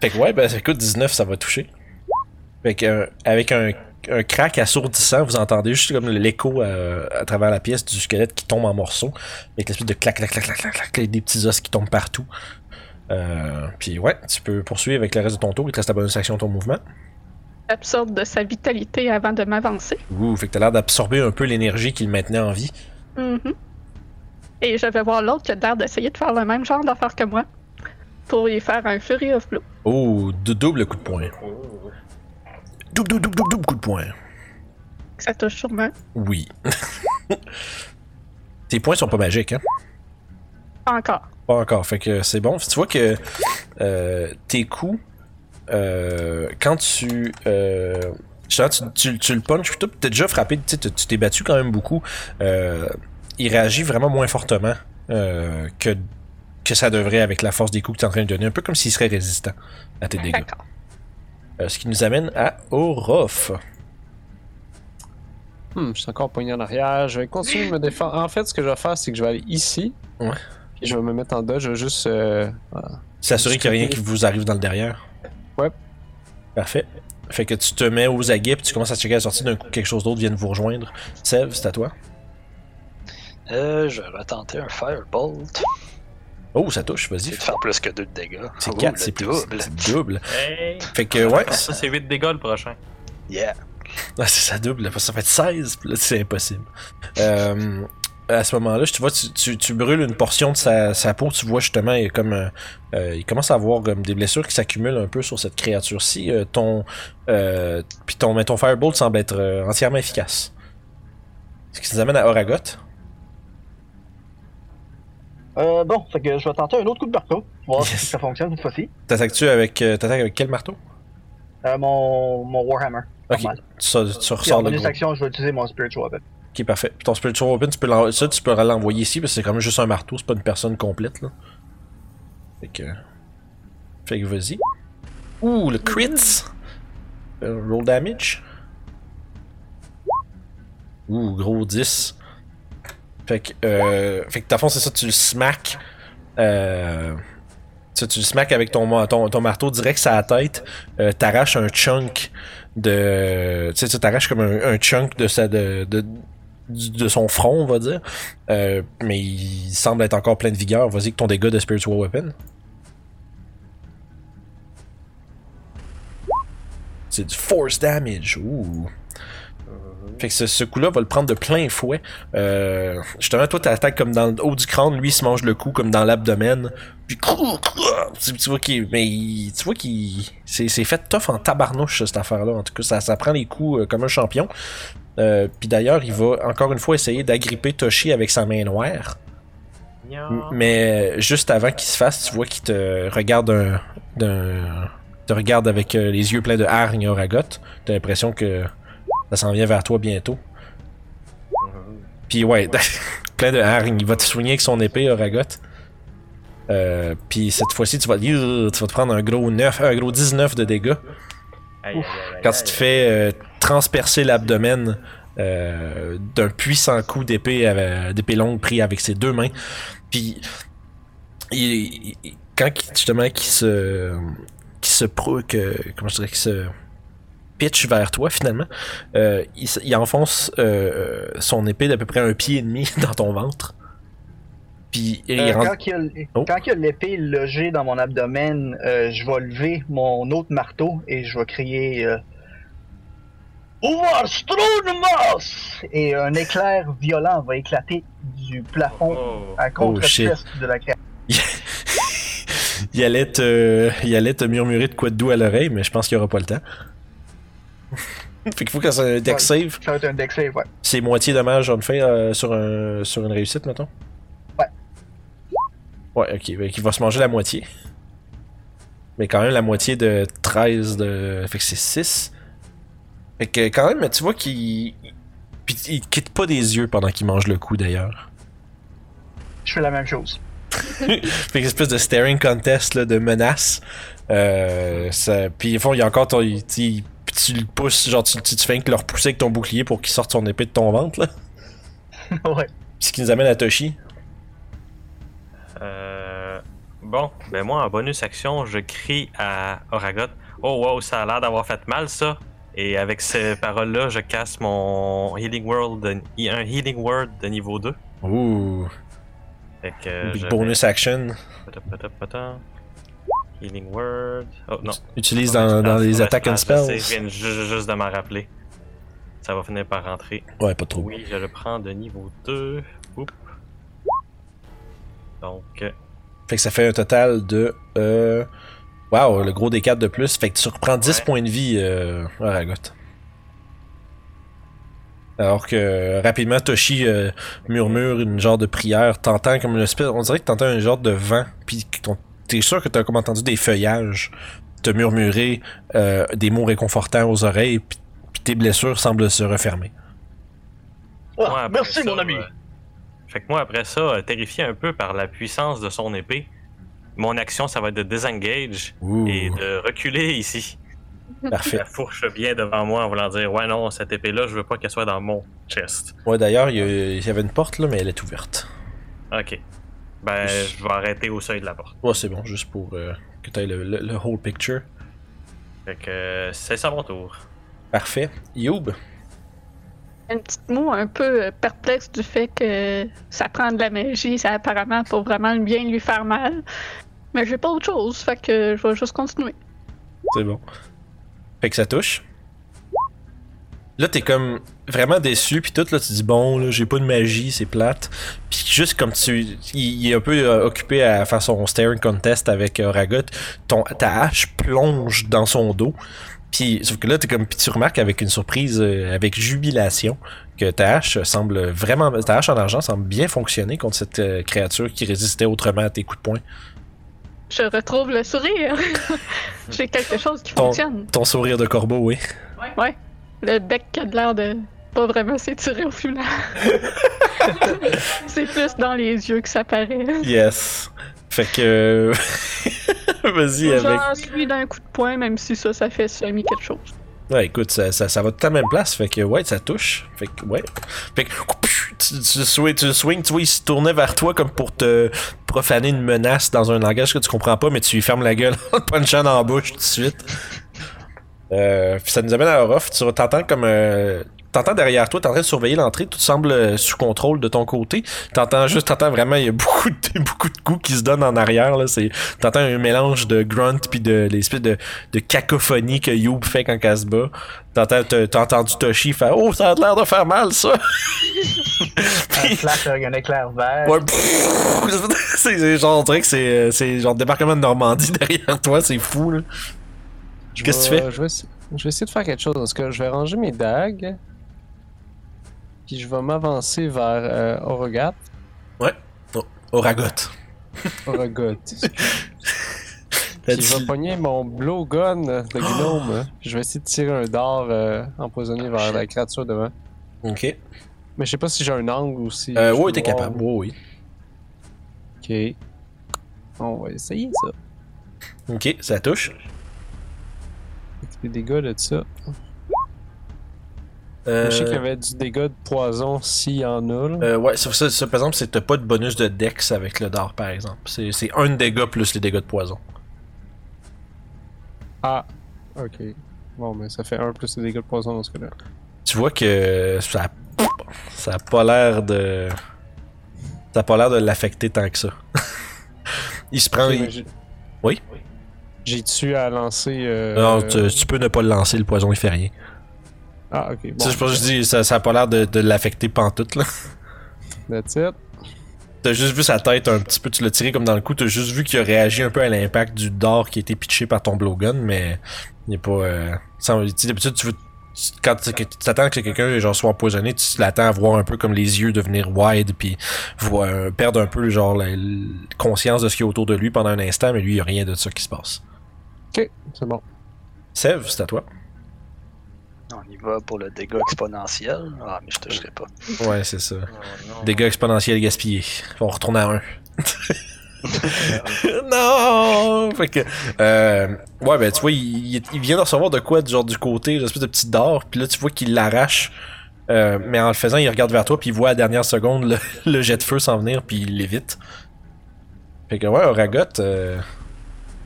fait que ouais, ben écoute, 19, ça va toucher. Fait que, euh, avec un, un crack assourdissant, vous entendez juste comme l'écho euh, à travers la pièce du squelette qui tombe en morceaux. Avec l'espèce de clac, clac, clac, clac, clac, des petits os qui tombent partout. Euh, puis ouais, tu peux poursuivre avec le reste de ton tour. Il te reste ta bonus action, ton mouvement. Absorbe de sa vitalité avant de m'avancer. Ouh, fait que t'as l'air d'absorber un peu l'énergie qui le maintenait en vie. Mhm. Et je vais voir l'autre qui a l'air d'essayer de faire le même genre d'affaire que moi. Pour y faire un Fury of Blow. Oh, de double coup de poing. Double, double, double, double, double coup de poing. Ça touche sûrement. Oui. Tes points sont pas magiques, hein? Pas encore. Pas encore. Fait que c'est bon. Tu vois que euh, tes coups, euh, quand tu, euh, tu, tu, tu le punches, tout, t'es déjà frappé, tu sais, tu tu t'es battu quand même beaucoup. Euh, il réagit vraiment moins fortement euh, que, que ça devrait avec la force des coups que tu es en train de donner. Un peu comme s'il serait résistant à tes dégâts. Euh, ce qui nous amène à Orof. Hmm, je suis encore poigné en arrière. Je vais continuer de me défendre. En fait, ce que je vais faire, c'est que je vais aller ici. Ouais. Puis je vais me mettre en dodge. Je vais juste. euh, S'assurer qu'il n'y a rien qui vous arrive dans le derrière. Ouais. Parfait. Fait que tu te mets aux aguets, puis tu commences à checker la sortie d'un coup quelque chose d'autre vient de vous rejoindre. Sev, c'est à toi. Euh, je vais tenter un Firebolt. Oh, ça touche, vas-y. C'est faire plus que 2 de dégâts. C'est Oh, 4, le c'est plus. double. C'est double. Hey! Fait que, ouais. Ça, c'est 8 dégâts le prochain. Yeah. Ah, c'est ça double, ça fait 16, puis là, c'est impossible. Euh, à ce moment-là, tu vois, tu, tu, tu brûles une portion de sa, sa peau, tu vois justement, il, comme, euh, euh, il commence à avoir comme des blessures qui s'accumulent un peu sur cette créature-ci. Euh, ton, euh, puis ton, mais ton Firebolt semble être entièrement efficace. Ce qui nous amène à Oragot. Bon, fait que je vais tenter un autre coup de marteau. Voir Yes. si ça fonctionne cette fois-ci. T'attaques-tu avec, euh, t'attaques avec quel marteau? Mon, mon Warhammer. Ok, Normal. tu, tu ressors le action, je vais utiliser mon Spiritual Weapon. Ok, parfait. Puis ton Spiritual Weapon, tu peux ça, tu peux l'envoyer ici, parce que c'est quand même juste un marteau, c'est pas une personne complète, là. Fait que... Fait que vas-y. Ouh, le crits! Euh, roll damage. Ouh, gros 10. Fait que, euh, fait que, le fond, c'est ça, tu le smack. Euh, ça, tu le smack avec ton, ton, ton marteau direct sur la tête. Euh, t'arraches un chunk de. Tu sais, tu t'arraches comme un, un chunk de, sa, de, de, de son front, on va dire. Euh, mais il semble être encore plein de vigueur. Vas-y, avec ton dégât de Spiritual Weapon. C'est du force damage. Ouh. Fait que ce, ce coup-là va le prendre de plein fouet. Euh, justement, toi, t'attaques comme dans le haut du crâne, lui, il se mange le coup comme dans l'abdomen. Puis, tu, vois qu'il, mais tu vois qu'il, c'est fait tough en tabarnouche cette affaire-là. En tout cas, ça, ça prend les coups euh, comme un champion. Euh, puis d'ailleurs, il va encore une fois essayer d'agripper Toshi avec sa main noire. Mais euh, juste avant qu'il se fasse, tu vois qu'il te regarde un, te regarde avec euh, les yeux pleins de hargne Oragot. T'as l'impression que ça s'en vient vers toi bientôt. Puis ouais, plein de hargne. Il va te soigner avec son épée Oragot. Euh, puis cette fois-ci, tu vas, tu vas te prendre un gros 9, un gros 19 de dégâts. Quand tu te fais euh, transpercer l'abdomen euh, d'un puissant coup d'épée d'épée longue pris avec ses deux mains. Puis il- il- quand justement qu'il se qui se pro que comment je dirais qu'il se pitch vers toi finalement, euh, il, il enfonce euh, son épée d'à peu près un pied et demi dans ton ventre. Puis il Euh, rentre- quand il y a l- Oh. quand il y a l'épée logée dans mon abdomen, euh, je vais lever mon autre marteau et je vais crier euh! Et un éclair violent va éclater du plafond Oh. à contre-pièce shit. de la créature. il allait te il allait te murmurer de quoi de doux à l'oreille, mais je pense qu'il y aura pas le temps. fait qu'il faut que ça un deck save. Ça va être un deck save, ouais. C'est moitié dommage on fait euh, sur, un, sur une réussite, mettons? Ouais. Ok. Fait qu'il va se manger la moitié. Mais quand même la moitié de 13 de. Fait que c'est 6. Fait que quand même, tu vois qu'il. Puis il quitte pas des yeux pendant qu'il mange le coup d'ailleurs. Je fais la même chose. fait une espèce de staring contest là, de menace. Euh, ça... Puis au fond, il y a encore ton. il- tu le pousses, genre tu, tu, tu fais que le repousser avec ton bouclier pour qu'il sorte son épée de ton ventre là. ouais. Ce qui nous amène à Toshi. Euh, bon, ben moi en bonus action, je crie à Oragot. Oh wow, ça a l'air d'avoir fait mal ça. Et avec ces paroles-là, je casse mon Healing World, de- un Healing Word de niveau 2. Ouh. Fait que Big bonus action. vais-. Healing Word. Oh non. Utilise dans, dans les attaques and spells. Je viens ju- juste de m'en rappeler. Ça va finir par rentrer. Ouais, pas trop. Oui, je le prends de niveau 2. Oups. Donc, euh, Fait que ça fait un total de. Euh... Wow, le gros des 4 de plus. Fait que tu reprends 10 Ouais. points de vie, euh, Aragot. Alors que rapidement, Toshi euh, murmure une genre de prière. T'entends comme une espèce. On dirait que t'entends un genre de vent. Puis t'es sûr que t'as comme entendu des feuillages te murmurer euh, des mots réconfortants aux oreilles. Puis, tes blessures semblent se refermer. Ah, après merci, ça, mon ami. Fait que moi, après ça, euh, terrifié un peu par la puissance de son épée, mon action, ça va être de disengage Ouh. et de reculer ici. Parfait. la fourche bien devant moi en voulant dire Ouais, non, cette épée-là, je veux pas qu'elle soit dans mon chest. Ouais, d'ailleurs, il y, avait une porte là, mais elle est ouverte. Ok. Ben, je vais arrêter au seuil de la porte. Ouais, c'est bon, juste pour euh, que tu aies le, le- le whole picture. Fait que euh, c'est ça mon tour. Parfait. Youb? Un petit mot un peu euh, perplexe du fait que ça prend de la magie, ça apparemment pour vraiment bien lui faire mal. Mais j'ai pas autre chose, fait que je vais juste continuer. C'est bon. Fait que ça touche. Là, t'es comme vraiment déçu, puis tout, là, tu dis bon, là, j'ai pas de magie, c'est plate. Puis juste comme tu. Il, est un peu euh, occupé à faire son staring contest avec euh, Ragot, ton, ta hache plonge dans son dos. Puis, sauf que là, t'es comme. Puis tu remarques avec une surprise, euh, avec jubilation, que ta hache semble vraiment. Ta hache en argent semble bien fonctionner contre cette euh, créature qui résistait autrement à tes coups de poing. Je retrouve le sourire. j'ai quelque chose qui Ton- fonctionne. Ton sourire de corbeau, oui. Ouais. Le bec qui a de l'air de pas vraiment s'étirer au final. C'est plus dans les yeux que ça paraît. Yes. Fait que. Vas-y avec. Suis d'un coup de poing, même si ça, ça fait semi quelque chose. Ouais, écoute, ça, ça, ça va tout à la même place. Fait que, ouais, ça touche. Fait que, ouais. Fait que, tu, tu, swing, tu swing, tu vois, il se tournait vers toi comme pour te profaner une menace dans un langage que tu comprends pas, mais tu lui fermes la gueule en te punchant dans la bouche tout de suite. Euh, puis ça nous amène à Orof. Tu t'entends comme. Euh, T'entends derrière toi, t'es en train de surveiller l'entrée, tout semble euh, sous contrôle de ton côté. T'entends juste, t'entends vraiment, il y a beaucoup de, beaucoup de coups qui se donnent en arrière. Là. C'est, t'entends un mélange de grunt puis de l'espèce de, de cacophonie que Youb fait quand elle se bat. T'entends, t'as, t'as entendu Toshi faire Oh, ça a l'air de faire mal ça! Un flash, un éclair vert. Ouais, c'est, c'est genre, on dirait que c'est, euh, c'est genre débarquement de Normandie derrière toi, c'est fou là. Je Qu'est-ce que tu vais- Je vais, je vais essayer de faire quelque chose. Parce que je vais ranger mes dagues. Puis je vais m'avancer vers euh, Orogat. Oragot. Orogot. T'as Puis je vais pogner mon blowgun de gnome. Je vais essayer de tirer un dard euh, empoisonné vers la créature devant. Ok. Mais je sais pas si j'ai un angle ou si. Euh, ouais, peux t'es capable. Ouais, oui. Ok. On va essayer ça. Ok, ça touche. Les dégâts de ça. Euh, Je sais qu'il y avait du dégât de poison s'il y en a. là. euh, ouais, ça, ça, ça, par exemple, c'est pas de bonus de dex avec le dard, par exemple. C'est, un dégât plus les dégâts de poison. Ah, ok. Bon, mais ça fait un plus les dégâts de poison dans ce cas-là. Tu vois que ça, ça a pas l'air de. Ça a pas l'air de l'affecter tant que ça. il se prend. Ok, il- mais j'ai- Oui? J'ai-tu à lancer. Euh... Non, tu, tu peux ne pas le lancer, le poison il fait rien. Ah, ok. Bon, sais, je pense que je dis, ça, ça a pas l'air de, de l'affecter pantoute, là. That's it. T'as juste vu sa tête un petit peu, tu l'as tiré comme dans le coup, t'as juste vu qu'il a réagi un peu à l'impact du dard qui a été pitché par ton blowgun, mais il est pas. Euh... sans- tu sais, D'habitude, tu veux. Quand tu t'attends que quelqu'un genre soit empoisonné, tu l'attends à voir un peu comme les yeux devenir wide, puis voir, euh, perdre un peu genre la, conscience de ce qu'il y a autour de lui pendant un instant, mais lui, il y a rien de ça qui se passe. Ok, c'est bon. Sev, c'est à toi. On y va pour le dégât exponentiel. Ah, mais je toucherai pas. Ouais, c'est ça. Oh, non. Dégâts exponentiels gaspillés. On retourne à un. non! Fait que, euh, ouais, ben, tu vois, il, il- vient de recevoir de quoi, du genre du côté, une espèce de petit d'or, puis là, tu vois qu'il l'arrache, euh, mais en le faisant, il regarde vers toi, puis il voit à la dernière seconde le, le jet de feu s'en venir, puis il l'évite. Fait que, ouais, Oragot, euh,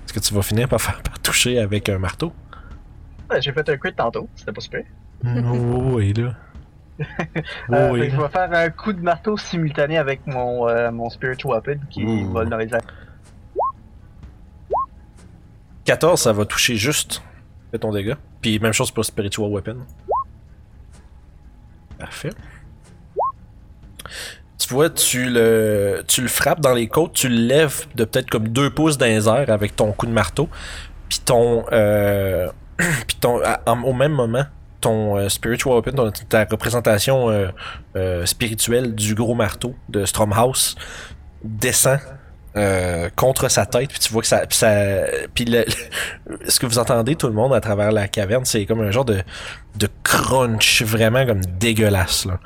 est-ce que tu vas finir par faire par toucher avec un marteau? Ouais, J'ai fait un crit tantôt, c'était pas super. oui, là? Euh, Oui. fait que je vais faire un coup de marteau simultané avec mon, euh, mon Spirit Weapon qui Ouh. vole dans les airs. 14, ça va toucher juste. Fais ton dégât. Puis même chose pour Spiritual Weapon. Parfait. Tu vois, tu le, tu le frappes dans les côtes, tu le lèves de peut-être comme deux pouces dans les airs avec ton coup de marteau. Puis ton, euh, puis ton, au même moment, ton euh, Spiritual Weapon, ton- ta représentation euh, euh, spirituelle du gros marteau de Stromhouse descend euh, contre sa tête, puis tu vois que ça, puis ça, puis le- ce que vous entendez tout le monde à travers la caverne, c'est comme un genre de de crunch vraiment comme dégueulasse là.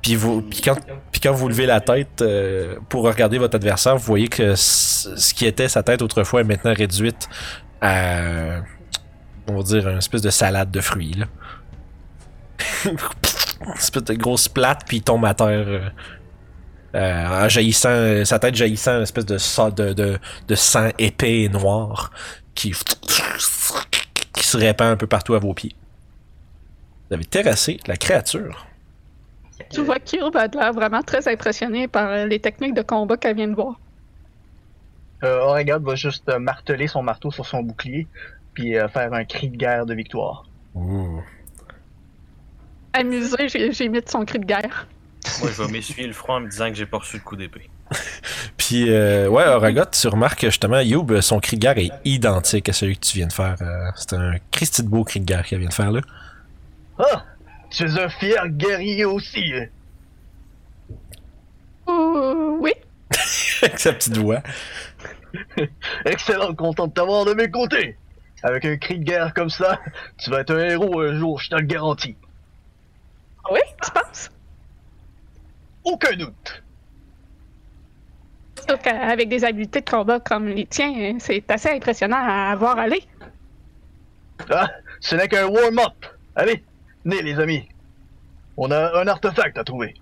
Puis vous, puis quand, puis quand vous levez la tête euh, pour regarder votre adversaire, vous voyez que ce qui était sa tête autrefois est maintenant réduite à on va dire, une espèce de salade de fruits, là. une espèce de grosse plate, puis il tombe à terre. euh, euh, en jaillissant, euh, sa tête jaillissant une espèce de, de, de, de sang épais et noir qui, qui se répand un peu partout à vos pieds. Vous avez terrassé la créature. Tu vois Kirby a l'air vraiment très impressionné par euh, les techniques de combat qu'elle vient de voir. Euh, Oregon va juste marteler son marteau sur son bouclier, puis euh, faire un cri de guerre de victoire. Ouh. Amusé, j'ai j'ai mis de son cri de guerre. Moi, je vais m'essuyer le front en me disant que j'ai pas reçu le coup d'épée. Puis, euh, ouais, Oragot, tu remarques que justement, Youb, son cri de guerre est identique à celui que tu viens de faire. Euh, c'est un Christy de beau cri de guerre qu'elle vient de faire là. Ah! Tu es un fier guerrier aussi! hein? Euh, oui, Avec sa petite voix. Excellent, content de t'avoir de mes côtés! Avec un cri de guerre comme ça, tu vas être un héros un jour, je te le garantis. oui, tu penses? Aucun doute! Sauf qu'avec des habiletés de combat comme les tiens, c'est assez impressionnant à voir aller. Ah, ce n'est qu'un warm-up! Allez, venez les amis! On a un artefact à trouver.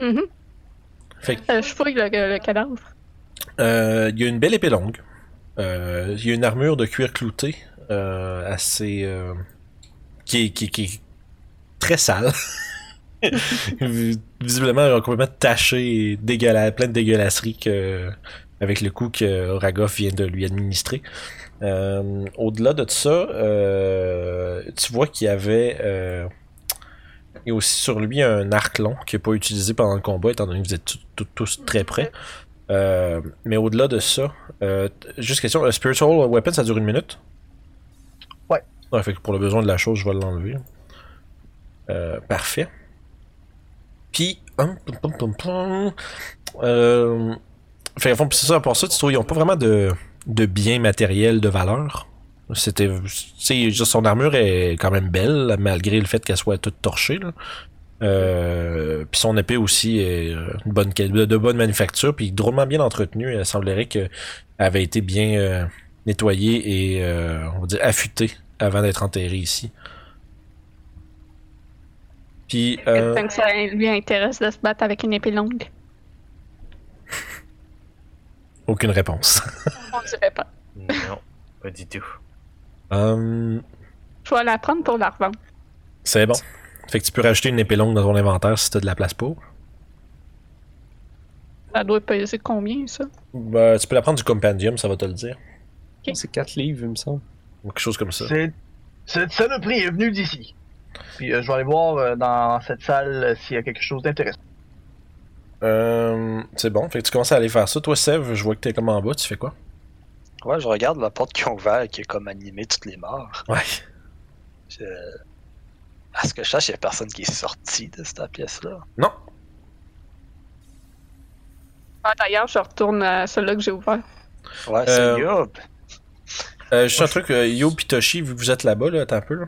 Mhm. Fait que, Euh, je fouille le, le cadavre. euh, il y a une belle épée longue. Euh, il y a une armure de cuir clouté. euh, assez. euh, qui, est, très sale. Visiblement complètement taché et plein de dégueulasseries que, avec le coup que Oragoff vient de lui administrer. Au-delà de ça, tu vois qu'il y avait a aussi sur lui un arc long qui n'est pas utilisé pendant le combat, étant donné que vous êtes tous très près. Euh, mais au-delà de ça, euh, juste question, le Spiritual Weapon, ça dure une minute? Ouais. Ouais, fait que pour le besoin de la chose, je vais l'enlever. Euh, parfait. Puis, hum, pum, pum, pum. Euh, fait fond, c'est ça, pour ça, tu trouves, ils n'ont pas vraiment de, de biens matériels de valeur. C'était, son armure est quand même belle, malgré le fait qu'elle soit toute torchée, là. Euh, puis son épée aussi est euh, une bonne, quali- de, bonne manufacture, puis drôlement bien entretenue. Il semblerait qu'elle avait été bien euh, nettoyée et, euh, on va dire, affûtée avant d'être enterrée ici. Puis, euh, que ça lui intéresse de se battre avec une épée longue. aucune réponse. On dirait pas. Non, pas du tout. Hum, Je vais la prendre pour la revendre. c'est bon. Fait que tu peux rajouter une épée longue dans ton inventaire si t'as de la place pour. Ça doit peser combien, ça? Bah, tu peux la prendre du compendium, ça va te le dire. C'est 4 livres, il me semble. Ou quelque chose comme ça. C'est... Cette saloperie est venue d'ici. Puis euh, je vais aller voir euh, dans cette salle euh, s'il y a quelque chose d'intéressant. Euh, c'est bon. Fait que tu commences à aller faire ça. Toi, Sev, je vois que t'es comme en bas. Tu fais quoi? Ouais, je regarde la porte qu'ils ont ouverte qui est comme animée toutes les morts. Ouais. Je... À ce que je sache, il y a personne qui est sorti de cette pièce-là. Non. Ah, D'ailleurs, je retourne à celui-là que j'ai ouvert. Ouais, c'est Euh, Yob. Euh, juste un truc, euh, Yo Pitoshi, vu que vous êtes là-bas, là, attends un peu. Là.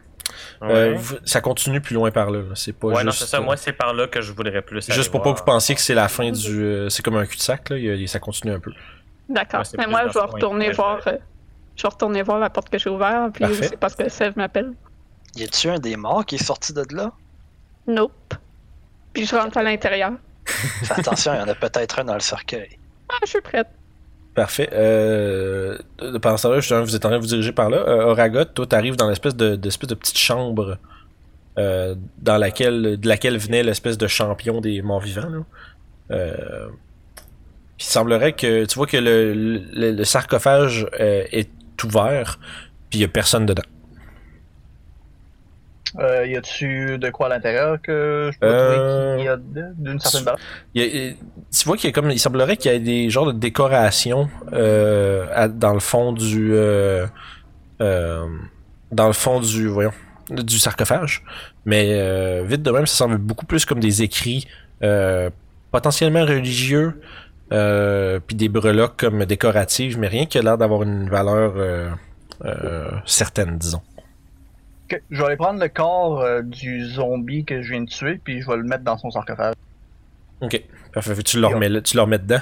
Euh, Ouais. vous- ça continue plus loin par là. là. C'est pas Ouais, juste. non, c'est ça. euh, Moi, c'est par là que je voudrais plus. aller juste pour pas que vous pensiez que c'est la fin du. euh, c'est comme un cul-de-sac, là. a- ça continue un peu. D'accord. Ouais, Mais moi, je vais retourner voir. euh, je vais retourner voir la porte que j'ai ouverte, puis Parfait. c'est parce que Sev m'appelle. Y a-tu un des morts qui est sorti de là? Nope. Puis je rentre à l'intérieur. Fais attention, il y en a peut-être un dans le cercueil. Ah, je suis prête. Parfait. Euh, pendant ce temps-là, justement, vous êtes en train de vous diriger par là. Euh, Oragot, toi, t'arrives dans l'espèce de, d'espèce de petite chambre euh, dans laquelle, de laquelle venait l'espèce de champion des morts vivants. Là. Euh, puis il semblerait que tu vois que le, le, le sarcophage euh, est ouvert, puis il y a personne dedans. Euh, y a-tu de quoi à l'intérieur que je peux Euh, trouver qu'il y a d'une certaine base? Il y a- il- tu vois qu'il y a comme il semblerait qu'il y a des genres de décorations euh, à- dans le fond du euh, euh, dans le fond du voyons du sarcophage mais euh, vite de même ça semble beaucoup plus comme des écrits euh, potentiellement religieux euh, puis des breloques comme décoratives mais rien qui a l'air d'avoir une valeur euh, euh, certaine disons Je vais aller prendre le corps euh, du zombie que je viens de tuer, puis je vais le mettre dans son sarcophage. ok parfait tu le remets tu le remets dedans?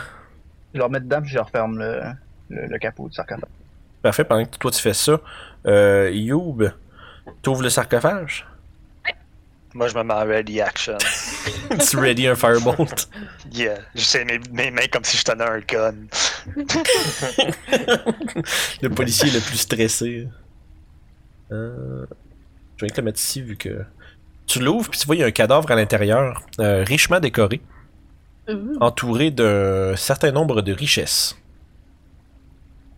Je le remets dedans, puis je referme le, le, le capot du sarcophage. Parfait, pendant que toi tu fais ça, euh, Youb, t'ouvres le sarcophage? Moi, je me mets en ready action. tu ready un firebolt? Yeah. J'essaie mes, mes mains comme si je tenais un gun. le policier le plus stressé. Euh, je vais te le mettre ici vu que. Tu l'ouvres, puis tu vois, il y a un cadavre à l'intérieur, euh, richement décoré, Euh, entouré d'un certain nombre de richesses.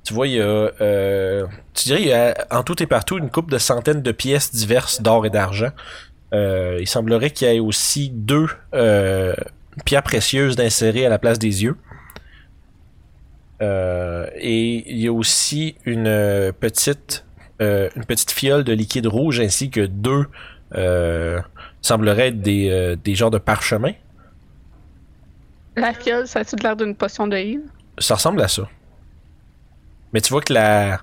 Tu vois, il y a. euh, tu dirais, il y a en tout et partout une coupe de centaines de pièces diverses d'or et d'argent. Euh, il semblerait qu'il y ait aussi deux euh, pierres précieuses d'insérer à la place des yeux. Et il y a aussi une petite, euh, une petite fiole de liquide rouge ainsi que deux euh, sembleraient être des, euh, des genres de parchemins. La fiole, ça a-tu l'air d'une potion de heal? Ça ressemble à ça. Mais tu vois que la,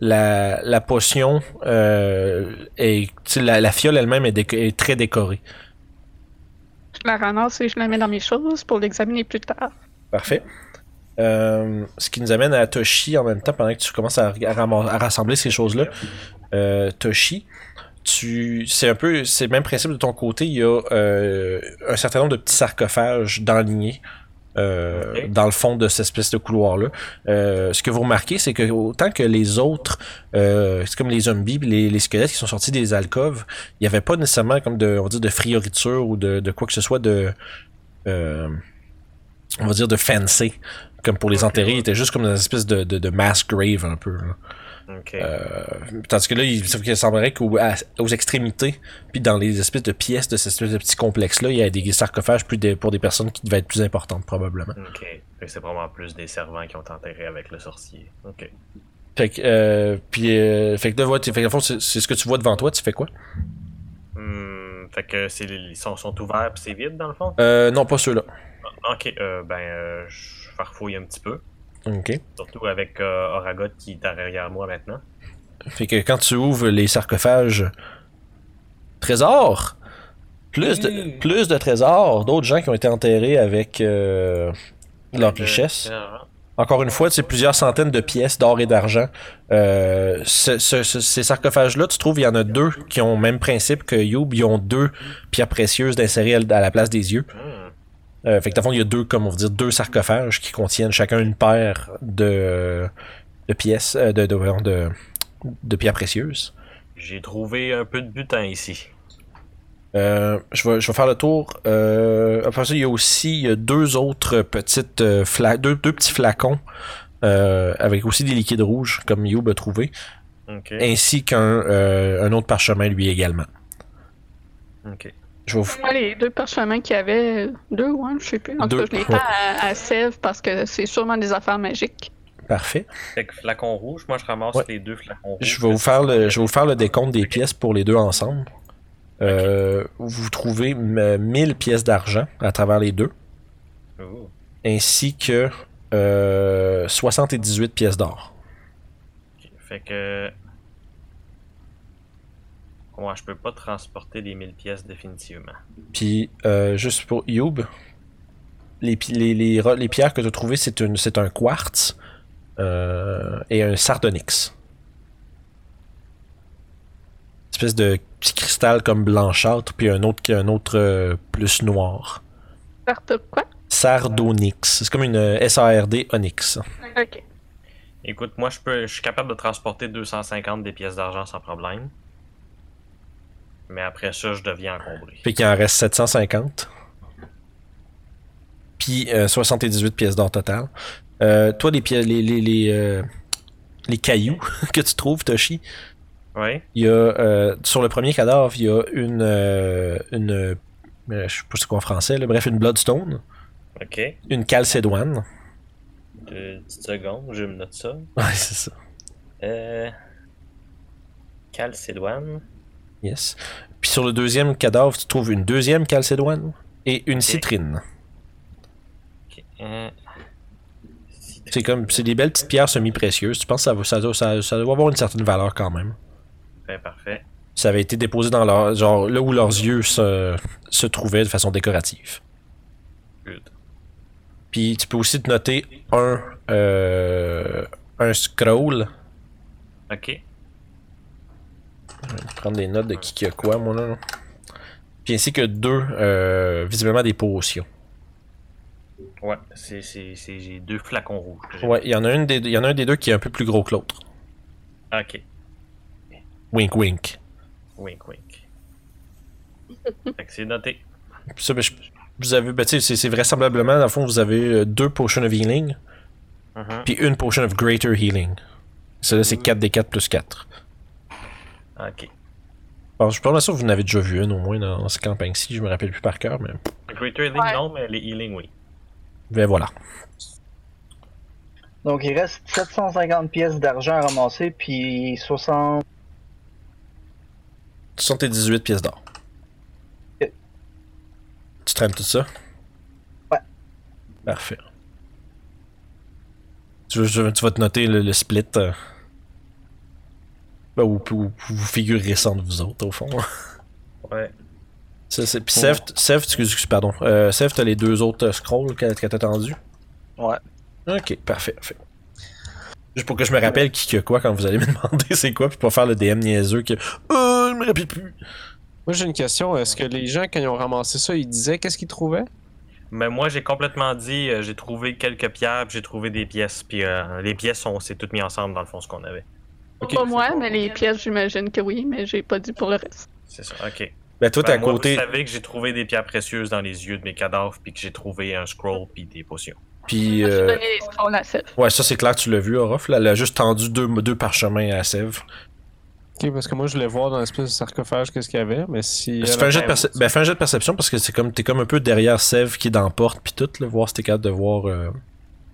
la, la potion euh, est, la, la fiole elle-même est, déco- est très décorée. Je la ramasse et je la mets dans mes choses pour l'examiner plus tard. Parfait. Euh, ce qui nous amène à Toshi en même temps, pendant que tu commences à, à ram- à rassembler ces choses-là. Euh, Toshi, tu, c'est un peu, c'est le même principe de ton côté. Il y a euh, un certain nombre de petits sarcophages d'enlignés. dans le fond de cette espèce de couloir-là. Ce que vous remarquez, c'est que autant que les autres, c'est comme les zombies, les, les squelettes qui sont sortis des alcôves, il n'y avait pas nécessairement comme de, on dire, de frioriture ou de, de quoi que ce soit de, on va dire de fancy, comme pour les enterrer, il était juste comme une espèce de, de, de mass grave un peu. là. Ok. Euh, tandis que là, il, qu'il semblerait qu'aux aux extrémités, puis dans les espèces de pièces de cette espèce de petit complexe-là, il y a des sarcophages plus pour des personnes qui devaient être plus importantes probablement. Ok. C'est vraiment plus des servants qui ont enterré avec le sorcier. Ok. Fait que, euh, puis, euh, fait que là, dans c'est ce que tu vois devant toi, tu fais quoi? Hmm, fait que c'est ils sont, sont ouverts pis c'est vide dans le fond? Euh, non, pas ceux-là. Ok, euh, ben euh, je farfouille un petit peu. Ok. Surtout avec euh, Oragot qui est derrière moi maintenant. Fait que quand tu ouvres les sarcophages, trésors! Plus de, Mm. plus de trésors, d'autres gens qui ont été enterrés avec euh, leurs Euh, richesses. euh, Encore une fois, c'est plusieurs centaines de pièces d'or et d'argent. Euh, ce- ce- ce- ces sarcophages-là, tu trouves, il y en a deux qui ont le même principe que Youb. Ils ont deux pierres précieuses d'insérer à la place des yeux. hmm. Euh, fait que, dans le fond, il y a deux, comme on va dire, deux sarcophages qui contiennent chacun une paire de, de pièces, euh, de, de, de, de pierres précieuses. J'ai trouvé un peu de butin ici. Euh, je, vais, je vais faire le tour. Euh, après ça, il y a aussi il y a deux autres petites euh, fla- deux, deux petits flacons avec aussi des liquides rouges, comme Youb a trouvé, ainsi qu'un un autre parchemin lui également. Ok. Je vais vous... Moi, les deux parchemins qu'il y avait, deux, ouais, je sais plus. En tout cas, je les ouais. pas à, à Sèvres parce que c'est sûrement des affaires magiques. Parfait. Fait que flacon rouge, moi je ramasse Ouais. les deux flacons rouges. Je vais vous faire le, je vais vous faire le décompte des pièces pour les deux ensemble. Euh, Vous trouvez euh, 1000 pièces d'argent à travers les deux, ainsi que euh, 78 pièces d'or. Fait que. Ouais, je peux pas transporter des 1000 pièces définitivement. Puis, euh, juste pour Youb, les, pi- les, les, ro- les pierres que tu as trouvées, c'est un quartz euh, et un sardonyx. Une espèce de petit cristal comme blanchâtre, puis un autre, qui- un autre euh, plus noir. Quoi? Sardonyx. C'est comme une SARD Onyx. Ok. Écoute, moi je peux. Je suis capable de transporter 250 des pièces d'argent sans problème. Mais après ça, je deviens encombré. Fait qu'il en reste 750. Puis euh, 78 pièces d'or total. Euh, toi, les, les, les, les, euh, les cailloux que tu trouves, Toshi, Ouais. il y a euh, sur le premier cadavre, il y a une euh, une euh, je sais pas c'est quoi en français, là, bref, une bloodstone, Ok. une calcédoine. Deux petites secondes, je me note ça. Ouais, c'est ça. Euh. Calcédoine. Yes. Puis sur le deuxième cadavre, tu trouves une deuxième calcédoine et une citrine. Ok. Euh... C'est comme c'est des belles petites pierres semi-précieuses. Tu penses que ça, va- ça, doit- ça, ça doit avoir une certaine valeur quand même. Parfait, parfait. Ça avait été déposé dans leur genre là où leurs yeux se, se trouvaient de façon décorative. Good. Puis tu peux aussi te noter un euh, un scroll Ok. Je vais prendre des notes de qui qui a quoi, moi là. Puis ainsi que deux, euh, visiblement des potions. Ouais, c'est, c'est, c'est, j'ai deux flacons rouges. Ouais, il y en a une des, il y en a un des deux qui est un peu plus gros que l'autre. Ok. Wink wink. Wink, wink. fait que c'est noté. Puis ça, ben, je- vous avez, ben, c'est- c'est vraisemblablement, dans le fond, vous avez euh, deux potions of healing, Mhm. puis une potion of greater healing. Ça là, c'est 4 des 4 plus 4. Ok. Bon, je suis pas mal sûr que vous en avez déjà vu une au moins dans cette campagne-ci, je me rappelle plus par cœur, mais Greater Healing, Ouais. non, mais les Healing, oui. ben voilà. Donc il reste 750 pièces d'argent à ramasser, puis 60. 78 pièces d'or. Ok. Tu traînes tout ça? Ouais. Parfait. Tu, veux- tu veux- tu vas te noter le, le split. euh, ben, ou, ou- ou vous figurerez ça entre vous autres, au fond. Ouais. Ça, c'est- Puis Sev, Sev, excuse, excuse, pardon. Euh, Sev, t'as les deux autres euh, scrolls que, que t'as attendu? Ouais. Ok, parfait, parfait. Juste pour que je me rappelle qui que quoi quand vous allez me demander c'est quoi, puis pas faire le DM niaiseux que. Oh, je me rappelle plus. Moi, j'ai une question. Est-ce que les gens, quand ils ont ramassé ça, ils disaient qu'est-ce qu'ils trouvaient? Mais moi, j'ai complètement dit, euh, j'ai trouvé quelques pierres, puis j'ai trouvé des pièces, puis euh, les pièces, on s'est toutes mis ensemble dans le fond, ce qu'on avait. Pas moi, mais les pièces, j'imagine que oui, mais j'ai pas dit pour le reste. C'est ça, ok. Ben, toi, t'es Ben, à moi, côté. Vous savez que j'ai trouvé des pierres précieuses dans les yeux de mes cadavres, puis que j'ai trouvé un scroll, puis des potions. Puis. Euh, donné les scrolls à Seth. Ouais, ça c'est clair, tu l'as vu, Orof. Là, elle a juste tendu deux, deux parchemins à Sev. Ok, parce que moi, je voulais voir dans l'espèce de sarcophage qu'est-ce qu'il y avait, mais si. Elle fais un, jet de perce- ben, fais un jet de perception parce que c'est comme t'es comme un peu derrière Sev qui est dans la porte puis tout, là, voir si t'es capable de voir euh,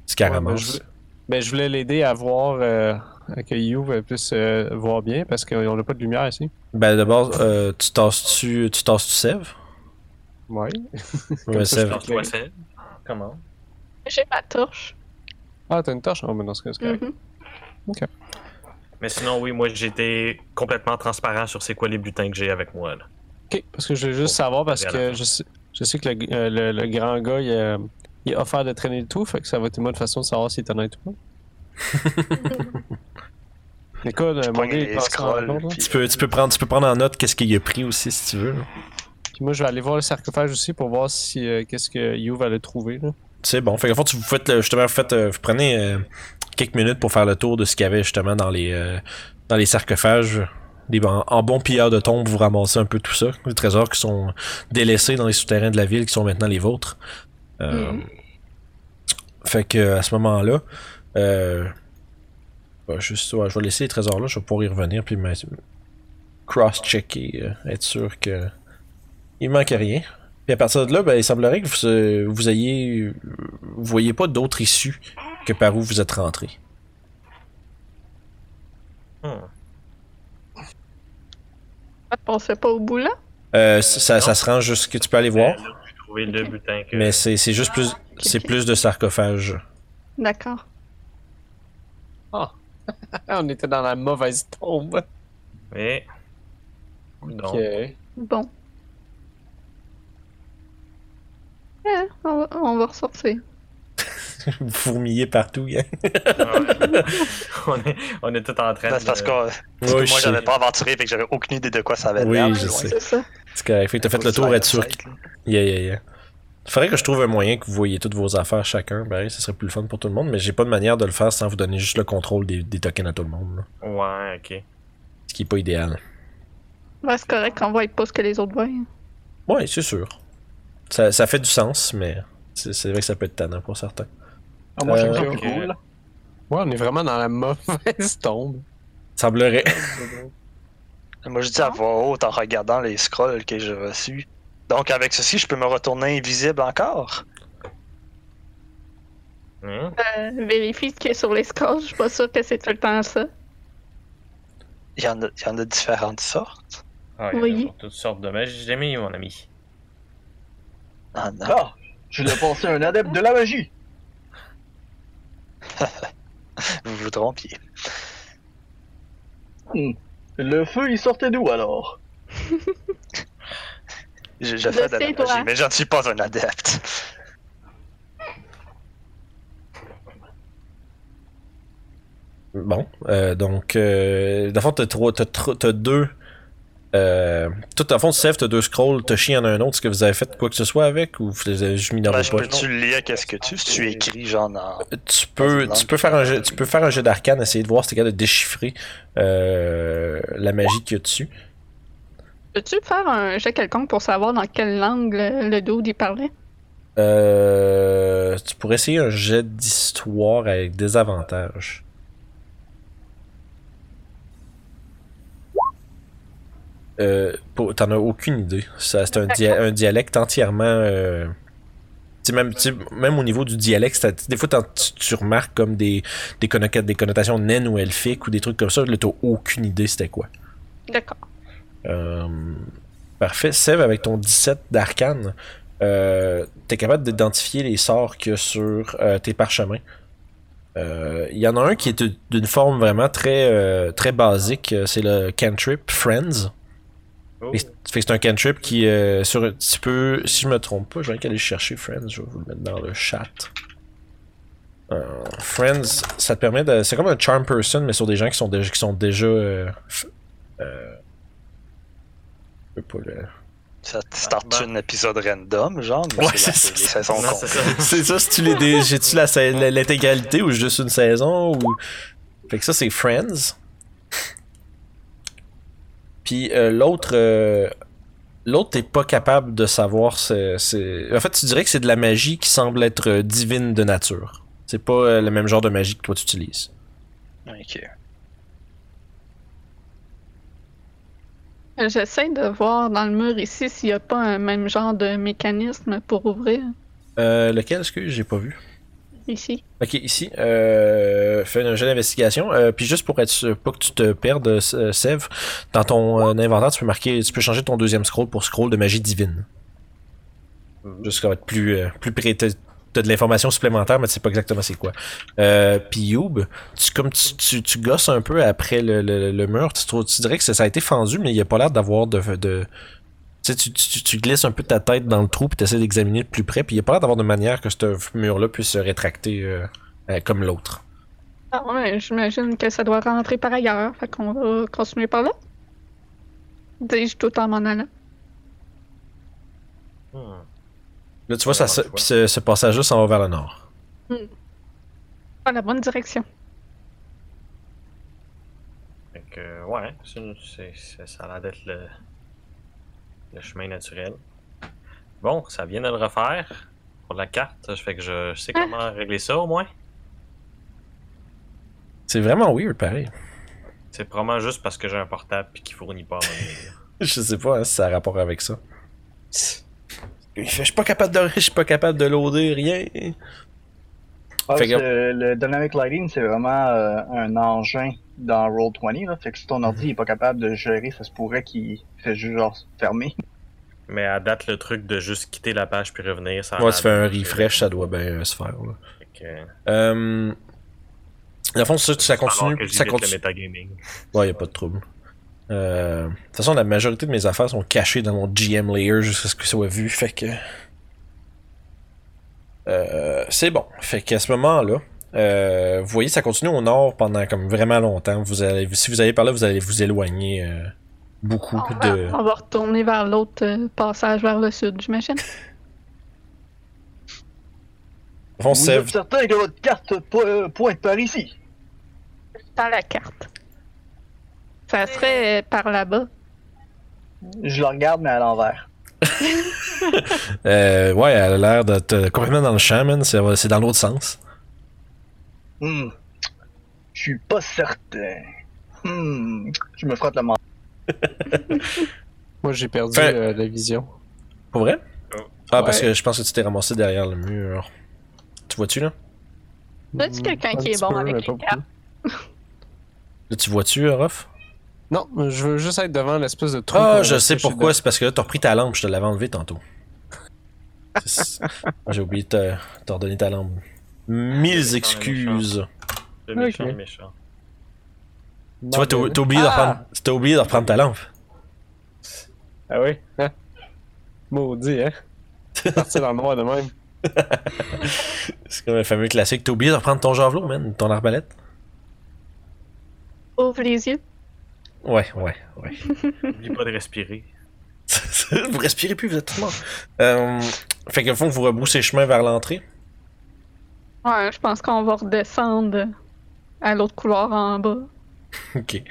ce qu'elle Ouais, ben, ramasse. je voulais- Ben, je voulais l'aider à voir. Euh, que You puisse euh, voir bien, parce qu'on n'a pas de lumière ici. Ben d'abord, euh, tu tasses-tu tu tasses-tu Sev? Ouais. Ouais, c'est. Comment? J'ai ma torche. Ah, t'as une torche? Oh, mais dans ce cas, c'est correct. Mhm. Mais sinon, oui, moi, j'étais complètement transparent sur c'est quoi les butins que j'ai avec moi, là. Ok, parce que je veux juste savoir, parce que je sais, je sais que le, euh, le- le grand gars, il, a- il a offert de traîner le tout, fait que ça va être une bonne façon de savoir s'il est honnête ou pas. Écoute, mon gars, il les passe en là. Tu peux, tu, peux prendre, tu peux prendre en note qu'est-ce qu'il a pris aussi si tu veux. là. Puis moi, je vais aller voir le sarcophage aussi pour voir si euh, qu'est-ce que You va le trouver. Là. C'est bon. Fait qu'en fait, tu vous faites le- justement, vous, faites, euh, vous prenez euh, quelques minutes pour faire le tour de ce qu'il y avait justement dans les, euh, dans les sarcophages. Des, en, en bon pilleur de tombes, vous ramassez un peu tout ça. Les trésors qui sont délaissés dans les souterrains de la ville, qui sont maintenant les vôtres. Euh, Mhm. Fait que à ce moment-là, euh, bah, juste, ouais, je vais laisser les trésors là, je vais pouvoir y revenir puis cross-checker, euh, être sûr que il manque rien. Puis à partir de là, ben, il semblerait que vous, euh, vous ayez, vous voyez pas d'autre issue que par où vous êtes rentré. Hmm. Ça passait pas au bout là? Euh, ça, ça se rend jusque tu peux aller voir, Mais là, que. c'est c'est juste plus, c'est plus de sarcophages. D'accord. Ah, on était dans la mauvaise tombe. Mais. Donc, Ok. Bon. Ouais, on va, on va ressortir. Vous fourmillez partout. hein. ouais. on, est, on est tout en train Ben, c'est parce de. que euh, parce que Oui, je moi, j'avais pas aventuré, fait que j'avais aucune idée de quoi ça avait Oui, je sais. C'est correct. Fait que t'as fait le tour, que- slide, là. Yeah, yeah, yeah. Faudrait que je trouve un moyen que vous voyez toutes vos affaires chacun. Ben, ça serait plus le fun pour tout le monde, mais j'ai pas de manière de le faire sans vous donner juste le contrôle des, des tokens à tout le monde. là. Ouais, ok. Ce qui est pas idéal. Ouais, c'est correct qu'on voit pas ce que les autres voient. Ouais, c'est sûr. Ça, ça fait du sens, mais c'est c'est vrai que ça peut être tannant pour certains. Ah, moi, ça Euh, plus ok. cool. Ouais, on est vraiment dans la mauvaise tombe. Semblerait. Moi, je dis à voix haute en regardant les scrolls que j'ai reçus. Donc, avec ceci, je peux me retourner invisible encore. Hmm? Euh, vérifie ce qui est sur les scrolls, je suis pas sûre que c'est tout le temps ça. Il y en a, il y en a différentes sortes. Ah, il y en a Oui. toutes sortes de magie, mon ami. Ah non. Ah, je l'ai passé un adepte de la magie. Vous vous trompiez. Le feu, il sortait d'où alors? Je, je Je fais de sais, la toi. magie, mais je ne suis pas un adepte. Bon, euh, donc, euh, dans le fond, t'as, trois, t'as, t'as deux. Euh, tout, dans le fond, Seth, t'as deux scrolls, Toshi en a un autre. Est-ce que vous avez fait quoi que ce soit avec ou vous les avez juste mis dans Ben, vos poches? peux-tu le lire? Qu'est-ce que tu si tu écris genre dans. Tu peux, tu peux faire un jeu, tu peux faire un jeu d'arcane, essayer de voir si t'es capable de déchiffrer euh, la magie qu'il y a dessus. Peux-tu faire un jet quelconque pour savoir dans quelle langue le, le dude parlait? Euh, tu pourrais essayer un jet d'histoire avec des avantages. Euh, T'en as aucune idée. C'est un, dia- un dialecte entièrement. euh, même, au niveau du dialecte, des fois tu, tu remarques comme des, des connotations naines ou elfiques ou des trucs comme ça. Là, t'as aucune idée c'était quoi. D'accord. Euh, parfait. Sève, avec ton 17 d'arcane, euh, t'es capable d'identifier les sorts a sur euh, tes parchemins. Euh, Il y en a un qui est d'une forme vraiment très, très basique. C'est le cantrip Friends. Oh. Que- que c'est un cantrip qui, euh, sur un petit peu, si je me trompe pas, je vais aller le chercher, Friends, je vais vous le mettre dans le chat. Friends, ça te permet de. C'est comme un charm person, mais sur des gens qui sont déjà. Qui sont déjà euh, f- euh, je peux pas le- Ça te starte bah. un épisode random, genre, mais Ouais, c'est ça. saisons Non, comptent. c'est ça. C'est ça, si tu les. J'ai-tu l'intégralité ou juste une saison ou? Fait que ça, c'est Friends. Puis euh, l'autre. euh, L'autre, t'es pas capable de savoir. C'est, En fait, tu dirais que c'est de la magie qui semble être euh, divine de nature. C'est pas euh, le même genre de magie que toi tu utilises. Ok. J'essaie de voir dans le mur ici s'il n'y a pas un même genre de mécanisme pour ouvrir. Euh, lequel, est-ce que j'ai pas vu? Ici. Ok, ici, euh, fais un jeu d'investigation. Euh, puis juste pour être sûr, pas que tu te perdes, euh, Sev, dans ton euh, inventaire, tu peux marquer, tu peux changer ton deuxième scroll pour scroll de magie divine. Mhm. Juste va être plus, euh, plus. T'as de l'information supplémentaire, mais tu sais pas exactement c'est quoi. Euh, puis Youb, tu, comme tu, tu, tu gosses un peu après le, le, le mur, tu, trouves- tu dirais que ça, ça a été fendu, mais il y a pas l'air d'avoir de, de tu sais, tu, tu, tu glisses un peu ta tête dans le trou puis tu essaies d'examiner de plus près, puis il n'y a pas l'air d'avoir de manière que ce mur-là puisse se rétracter euh, euh, comme l'autre. Ah ouais, j'imagine que ça doit rentrer par ailleurs. Fait qu'on va continuer par là. Dis-je tout en m'en allant. Hmm. Là, tu vois, ça, Ouais, se- puis ce, ce passage-là s'en va vers le nord. Pas la bonne direction. Fait que, ouais, c'est c'est- ça a l'air d'être le, le chemin naturel. Bon, ça vient de le refaire pour la carte. Je fais que je, je sais Ah. comment régler ça au moins. C'est vraiment weird, pareil. C'est probablement juste parce que j'ai un portable puis qu'il fournit pas à mon email. Je sais pas hein, si ça a rapport avec ça. Il fait, je suis pas capable de, je suis pas capable de loader rien. Ouais, Fait que- c'est- le Dynamic Lighting, c'est vraiment euh, un engin dans Roll20. Là. Fait que si ton ordi est pas capable de gérer, ça se pourrait qu'il fait juste genre fermer. Mais à date, le truc de juste quitter la page puis revenir, ça Ouais, tu fais un refresh, ça doit bien euh, se faire. Là. Que, Euh, dans le fond, ça, continue. Ça continue. le metagaming. Ouais, y a pas de trouble. Euh, de toute façon, la majorité de mes affaires sont cachées dans mon GM layer jusqu'à ce que ça soit vu. Fait que. Euh, c'est bon. Fait qu'à ce moment-là, euh, vous voyez, ça continue au nord pendant comme vraiment longtemps. Vous allez, si vous allez par là, vous allez vous éloigner euh, beaucoup On va, de. on va retourner vers l'autre euh, passage vers le sud, j'imagine. Fond, Vous êtes certain que votre carte po- pointe par ici? Dans la carte. Ça serait euh, par là-bas. Je le regarde, mais à l'envers. euh, ouais, elle a l'air d'être euh, complètement dans le champ, man. C'est c'est dans l'autre sens. Hmm. Je suis pas certain. Hmm. Je me frotte le menton. Moi, j'ai perdu Fait- euh, la vision. Pour vrai? Oh. Ah, parce que je pense que tu t'es ramassé derrière le mur. Tu vois-tu, là? As-tu quelqu'un Un qui est bon peu, avec les cartes? Là, tu vois-tu, Ruff? Non, je veux juste être devant l'espèce de trou. Ah, je sais pourquoi. C'est parce que là, t'as repris ta lampe. Je te l'avais enlevé tantôt. C'est- J'ai oublié de te te redonner ta lampe. Mille méchant, excuses. Le méchant, méchant. Tu vois, t'as oublié, de Ah! reprendre- t'as oublié de reprendre ta lampe. Ah oui? Hein? Maudit, hein? Partir dans le noir de même. C'est comme le fameux classique. T'as oublié de reprendre ton javelot, man. Ton arbalète? Ouvre les yeux. Ouais, ouais, ouais. N'oublie pas de respirer. vous respirez plus, vous êtes tout mort. Euh, fait que, au fond, vous rebroussez chemin vers l'entrée. Ouais, je pense qu'on va redescendre à l'autre couloir en bas. Ok.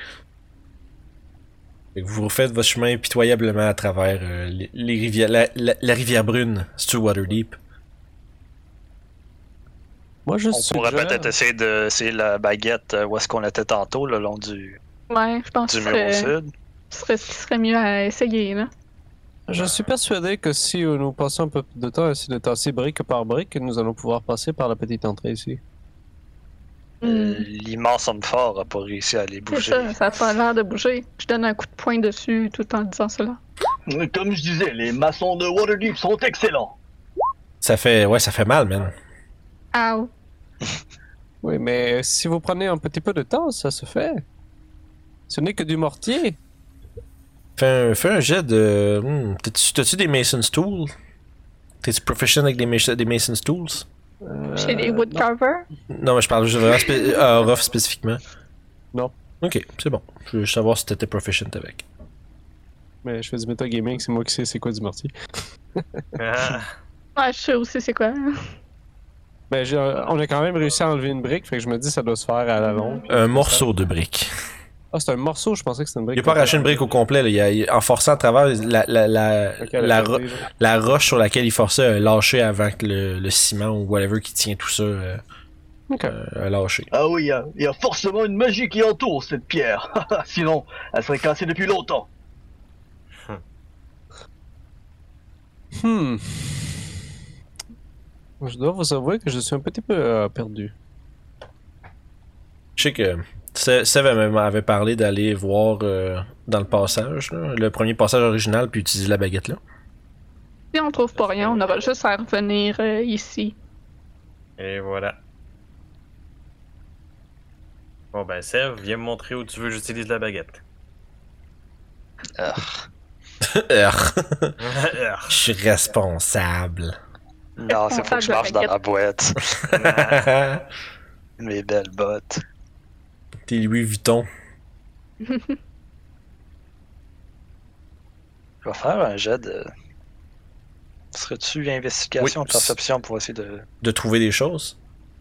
Fait que vous refaites votre chemin impitoyablement à travers euh, les, les rivières, la, la- la rivière brune, Waterdeep. Moi, je On pourrait peut-être essayer de essayer la baguette euh, où est-ce qu'on était tantôt, le long du, Ouais, je pense du que ce serait, sud. ce serait ce qui serait mieux à essayer, là. Je suis persuadé que si euh, nous passons un peu de temps à essayer de tasser brique par brique, nous allons pouvoir passer par la petite entrée ici. Euh, Hmm. L'immense homme fort a pas réussi à les C'est bouger. ça, ça a pas l'air de bouger. Je donne un coup de poing dessus tout en disant cela. Comme je disais, les maçons de Waterdeep sont excellents. Ça fait, ouais, ça fait mal, man. Ow. Oui, mais si vous prenez un petit peu de temps, ça se fait. Ce n'est que du mortier. Fais un, fais un jet de. hmm, T'as-tu des Mason's Tools? T'es-tu proficient avec des, des Mason's Tools? Euh, Chez les non. woodcarvers. Non, mais je parle juste vraiment spé- à Orof spécifiquement. Non. Ok, c'est bon. Je veux juste savoir si t'étais proficient avec. Mais je fais du metagaming, c'est moi qui sais c'est quoi du mortier. Ah, Ouais, je sais aussi c'est quoi. Mais j'ai- on a quand même réussi à enlever une brique, fait que je me dis ça doit se faire à la longue. Un morceau de brique. Ah, c'est un morceau, je pensais que c'était une brique. Il a pas arraché une brique au complet, là. Il a, il- en forçant à travers la, la, la, a la, ro- roche sur laquelle il forçait a lâché avant que le, le ciment ou whatever qui tient tout ça euh, Ok. euh, a lâché. Ah oui, il y a- il y, a forcément une magie qui entoure cette pierre. Sinon, elle serait cassée depuis longtemps. Hmm. Je dois vous avouer que je suis un petit peu euh, perdu. Je sais que Sev avait m'avait parlé d'aller voir euh, dans le passage, là, le premier passage original, puis utiliser la baguette là. Si on trouve pas rien, on aura juste à revenir euh, ici. Et voilà. Bon ben Sev, viens me montrer où tu veux que j'utilise la baguette. Je suis responsable. non, c'est faut que je marche dans la boîte. Mes belles bottes. T'es Louis Vuitton. Je vais faire un jet de. Serais-tu investigation, Oui. perception pour essayer de. De trouver des choses?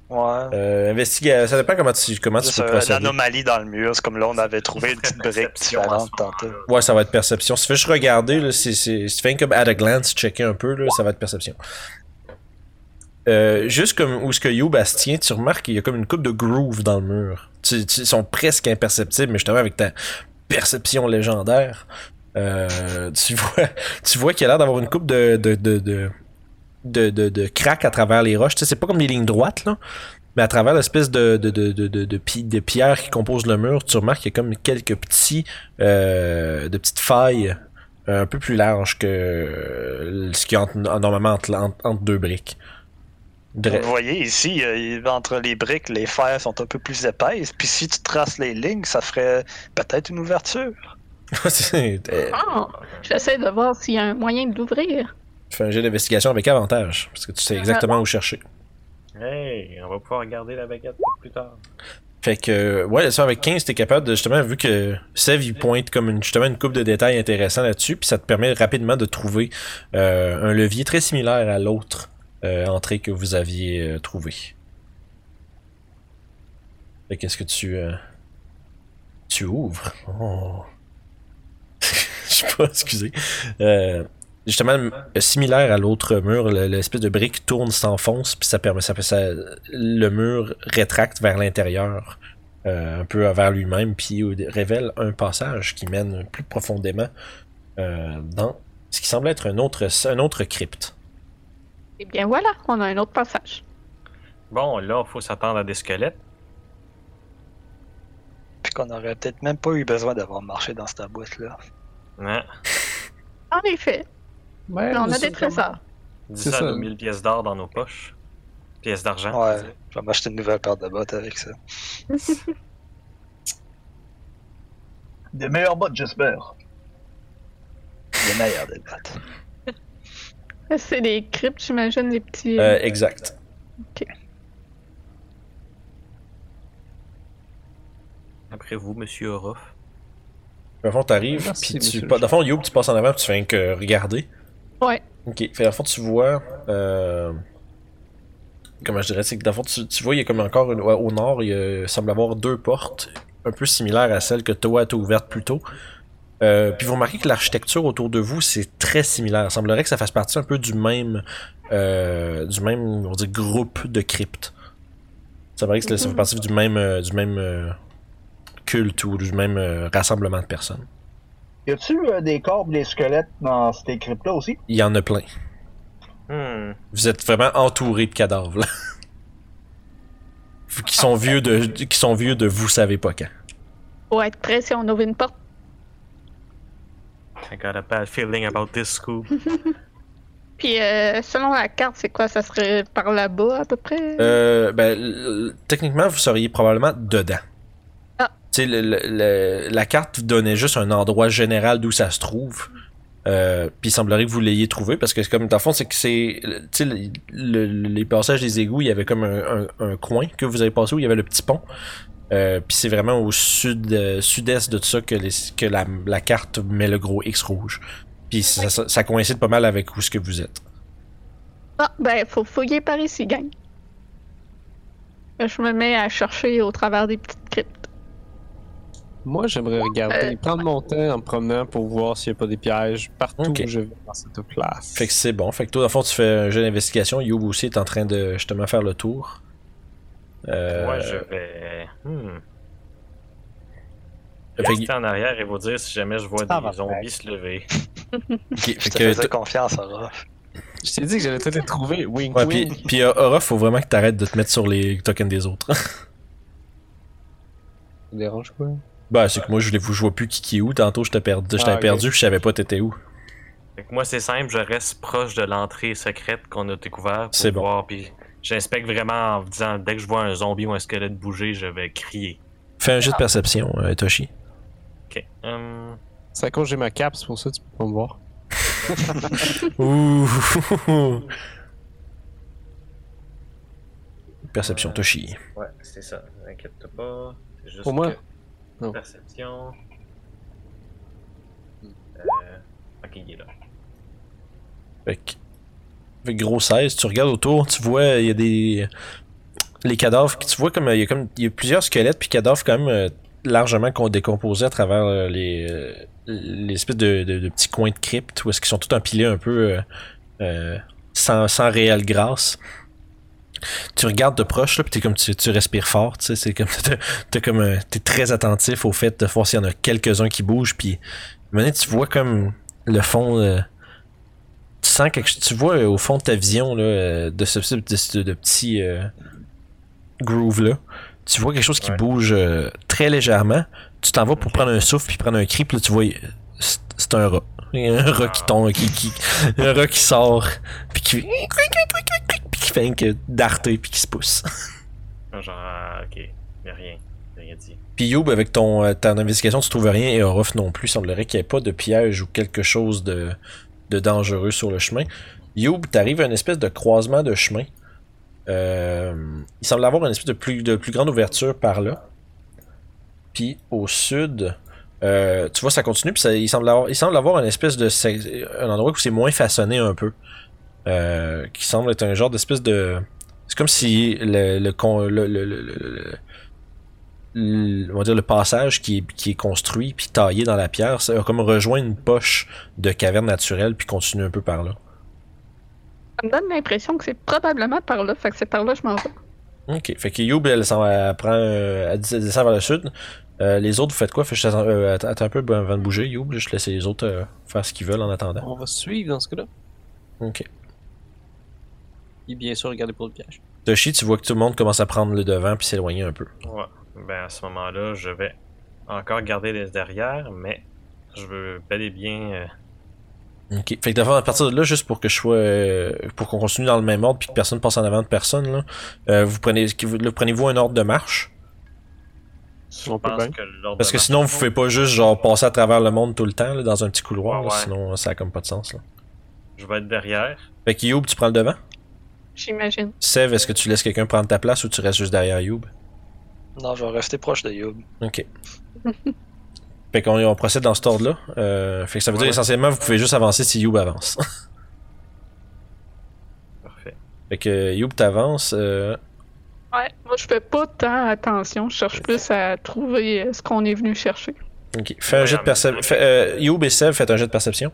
Ouais. Euh, investiga... Ça dépend comment tu, comment tu peux euh, procéder. L'anomalie dans le mur, c'est comme là on avait trouvé une petite brique différente tantôt. Ouais, ça va être perception. Si tu fais juste regarder, là, c'est, c'est, si tu fais comme at a glance, checker un peu, là, ça va être perception. Euh, juste comme où ce que You Bastien, tu remarques qu'il y a comme une coupe de groove dans le mur. Tu, sont presque imperceptibles, mais justement avec ta perception légendaire, euh, tu vois, tu vois qu'il a l'air d'avoir une coupe de de de de de, de, de craques à travers les roches. Tu sais, c'est pas comme des lignes droites là, mais à travers l'espèce de de de de de, qui composent le mur, tu remarques qu'il y a comme quelques petits euh, de petites failles euh, un peu plus larges que ce a entre- normalement entre, entre- entre deux briques. Vous voyez ici, euh, entre les briques, les fers sont un peu plus épaisses. Puis si tu traces les lignes, ça ferait peut-être une ouverture. Euh, Ah, j'essaie de voir s'il y a un moyen de l'ouvrir. tu fais un jet d'investigation avec avantage, parce que tu sais exactement où chercher. Hey, on va pouvoir regarder la baguette pour plus tard. Fait que, ouais, ça avec 15, t'es capable de, justement, vu que Sev, il pointe comme une, justement une coupe de détails intéressants là-dessus, puis ça te permet rapidement de trouver euh, un levier très similaire à l'autre euh, entrée que vous aviez euh, trouvé. Fait qu'est-ce que tu, euh, tu ouvres? Oh. Je sais pas, excusez. Euh, justement, euh, similaire à l'autre mur, le- l'espèce de brique tourne, s'enfonce, puis ça permet, ça ça, le mur rétracte vers l'intérieur, euh, un peu vers lui-même, puis euh, révèle un passage qui mène plus profondément euh, dans ce qui semble être un autre, un autre crypte. Eh bien voilà, on a un autre passage. Bon, là, faut s'attendre à des squelettes. Puis qu'on aurait peut-être même pas eu besoin d'avoir marché dans cette boîte-là. Hein? En effet, Ouais, on a des trésors. Dis C'est ça, ça. nos 1000 pièces d'or dans nos poches. Pièces d'argent. Ouais, je vais m'acheter une nouvelle paire de bottes avec ça. Des meilleures bottes, j'espère. Les meilleures des bottes. C'est des cryptes, j'imagine, les petits. Euh, exact. Ok. Après vous, monsieur Orof. Dans le fond, t'arrives, puis tu. Dans le fond, Youb, tu passes en avant, puis tu fais que regarder. Ouais. Ok, fait dans le fond, tu vois. Euh... Comment je dirais, c'est que dans le fond, tu, tu vois, il y a comme encore une- au nord, il, y a- il semble avoir deux portes, un peu similaires à celles que toi t'as ouvertes plus tôt. Euh, puis vous remarquez que l'architecture autour de vous, c'est très similaire. Il semblerait que ça fasse partie un peu du même, euh, du même, on va dire, groupe de cryptes. Ça semblerait que ça fait partie du même, euh, du même euh, culte ou du même euh, rassemblement de personnes. Y a-tu euh, des corps des squelettes dans ces cryptes-là aussi? Il y en a plein. Hmm. Vous êtes vraiment entouré de cadavres, là. qui sont vieux de, qui sont vieux de vous savez pas quand. Pour être prêt si on ouvre une porte. I got a bad feeling about this scoop. Puis euh, selon la carte, c'est quoi? Ça serait par là-bas à peu près? Euh, ben, techniquement, vous seriez probablement dedans. Ah. Tu sais, le- le- le- la carte vous donnait juste un endroit général d'où ça se trouve. Euh, puis il semblerait que vous l'ayez trouvé parce que c'est comme dans le fond c'est que c'est tu sais le- le- les passages des égouts il y avait comme un, un- un coin que vous avez passé où il y avait le petit pont euh, puis c'est vraiment au sud euh, sud-est de tout ça que, les, que la, la carte met le gros X rouge puis ça, ça, ça coïncide pas mal avec où ce que vous êtes Ah, ben, faut fouiller par ici, gang. Je me mets à chercher au travers des petites cryptes. Moi, j'aimerais regarder, Euh, prendre mon temps en me promenant pour voir s'il n'y a pas des pièges partout où je vais dans cette place. Fait que c'est bon. Fait que toi, dans le fond, tu fais un jeu d'investigation. Youb aussi est en train de justement faire le tour. Euh, Moi, je vais. Hmm. Rester en arrière et vous dire si jamais je vois des zombies se lever. Je fait te que faisais t- confiance, Aura. Je t'ai dit que j'allais peut-être les trouver. Wink, ouais, puis, wink. puis euh, Aura, faut vraiment que t'arrêtes de te mettre sur les tokens des autres. Ça me dérange quoi? bah, c'est que moi, je voulais vous vois plus qui qui est où. Tantôt, je t'ai perdu, je Ah, perdu, puis je savais pas t'étais où. Fait que moi, c'est simple, je reste proche de l'entrée secrète qu'on a découvert pour C'est bon. voir. Puis j'inspecte vraiment en me disant dès que je vois un zombie ou un squelette bouger, je vais crier. Fais un jeu de perception, euh, Toshi. Ok. Hum, C'est à cause j'ai ma cape, c'est pour ça que tu peux pas me voir. Ouh. Perception, Toshi. Ouais, c'est ça. T'inquiète pas. C'est juste Pour moi? que- Non. Perception. Euh... Ok, il est là. Fait que gros 16, tu regardes autour, tu vois, il y a des. Les cadavres, tu vois comme il y a comme il y a plusieurs squelettes puis cadavres quand même euh, largement décomposés à travers euh, les euh, les espèces de, de- petits coins de crypte où est-ce qu'ils sont tous empilés un peu sans, sans réelle grâce. Tu regardes de proche là, puis t'es comme tu, tu respires fort, tu sais, c'est comme t'as comme t'es très attentif au fait de voir s'il y en a quelques-uns qui bougent puis maintenant tu vois comme le fond sens quelque chose, tu vois euh, au fond de ta vision là, euh, de ce type de, de, de petit euh, groove là, tu vois quelque chose qui Ouais. bouge euh, très légèrement. Tu t'en vas pour prendre un souffle puis prendre un cri, puis là tu vois, c'est un rat. Il un rat qui tombe, qui, qui, un rat qui sort, puis qui, puis qui fait que darter puis qui se pousse. Genre, ah, ok. Mais rien. Rien dit. Puis Youb, avec ton, euh, ton investigation, tu trouves rien et Orof non plus. Semblerait qu'il n'y ait pas de piège ou quelque chose de, de dangereux sur le chemin. Youb, t'arrives à une espèce de croisement de chemin. Euh, il semble avoir une espèce de plus, de plus grande ouverture par là. Puis au sud, euh, tu vois, ça continue. Puis ça- il, semble avoir, il semble avoir une espèce de. Un endroit où c'est moins façonné un peu. Euh, qui semble être un genre d'espèce de. C'est comme si le, le, le, le- le- on va dire le passage qui est, qui est construit puis taillé dans la pierre, ça a comme rejoint une poche de caverne naturelle puis continue un peu par là. Ça me donne l'impression que c'est probablement par là, fait que c'est par là que je m'en vais. Ok, fait que Youb, elle, s'en- elle prend, euh, elle descend vers le sud. Euh, les autres, vous faites quoi? Fait que je t'attends- euh, attends, un peu avant de bouger, Youb. Je laisse les autres euh, faire ce qu'ils veulent en attendant. On va suivre dans ce cas-là. Ok. Et bien sûr, regarder pour le piège. Toshi, tu vois que tout le monde commence à prendre le devant puis s'éloigner un peu. Ouais. Ben à ce moment-là, je vais encore garder les derrière, mais je veux bel et bien. euh, Ok. Fait que d'abord, à partir de là, juste pour que je sois, euh, pour qu'on continue dans le même ordre puis que personne passe en avant de personne, là, euh, vous prenez, là, prenez-vous un ordre de marche? Je On peut pense bien. que l'ordre Parce que sinon, vous pouvez pas juste genre passer à travers le monde tout le temps là, dans un petit couloir, Ouais, là, ouais. sinon ça a comme pas de sens. Là. Je vais être derrière. Fait que Youb, tu prends le devant? J'imagine. Sev, est-ce que tu laisses quelqu'un prendre ta place ou tu restes juste derrière Youb? Non, je vais rester proche de Youb. Ok. fait qu'on on procède dans cet ordre-là. Euh, fait que ça veut dire essentiellement vous pouvez juste avancer si Youb avance. Parfait. fait que Youb t'avance. Euh, Ouais, moi je fais pas tant attention, je cherche plus à trouver ce qu'on est venu chercher. ok. Fais un Ouais, jet de perception. Euh, Youb et Sev, faites un jet de perception.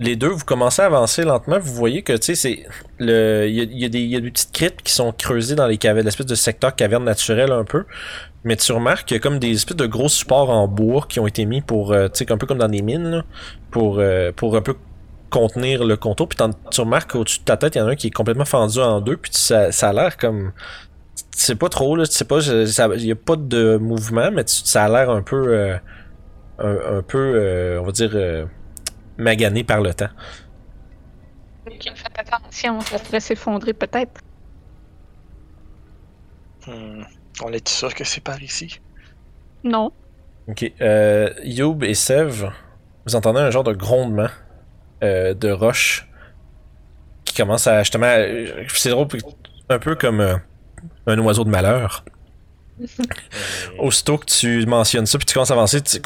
Les deux, vous commencez à avancer lentement. Vous voyez que, tu sais, c'est. le Il y a, y a des, il y a des petites cryptes qui sont creusées dans les cavernes, l'espèce de secteur caverne naturelle un peu. Mais tu remarques qu'il y a comme des espèces de gros supports en bois qui ont été mis pour, euh, tu sais, un peu comme dans des mines, là, pour, euh, pour un peu contenir le contour. Puis tu remarques qu'au-dessus de ta tête, il y en a un qui est complètement fendu en deux. Puis ça, ça a l'air comme. Tu sais pas trop, là. Tu sais pas, il y a pas de mouvement, mais ça a l'air un peu. euh, un, un peu, euh, on va dire, euh, magané par le temps. Ok, Faites attention, ça pourrait s'effondrer peut-être. Hmm. On est sûr que c'est par ici? Non. Ok. Euh, Youb et Sev, vous entendez un genre de grondement euh, de roche qui commence à justement. euh, C'est drôle, un peu comme euh, un oiseau de malheur. Euh, Aussitôt que tu mentionnes ça, puis tu commences à avancer, tu...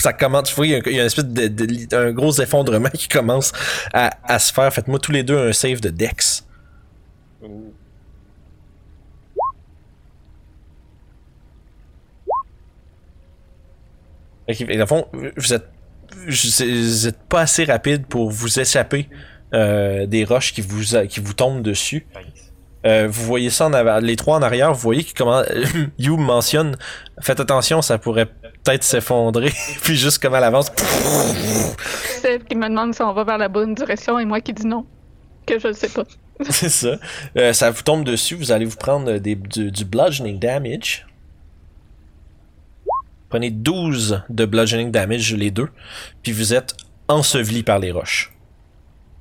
ça commence, tu vois, il y a, une espèce de, de- un gros effondrement qui commence à, à se faire. Faites-moi tous les deux un save de Dex. que, dans le fond, vous êtes, vous êtes pas assez rapide pour vous échapper euh, des roches qui vous, qui vous tombent dessus. Euh, vous voyez ça en avant, les trois en arrière, vous voyez qu'il commence, You mentionne, faites attention, ça pourrait peut-être s'effondrer, puis juste comme à l'avance, Celle qui me demande si on va vers la bonne direction et moi qui dis non. Que je le sais pas. c'est ça. Euh, ça vous tombe dessus, vous allez vous prendre des, du, du bludgeoning damage. Prenez 12 de bludgeoning damage les deux, puis vous êtes enseveli par les roches.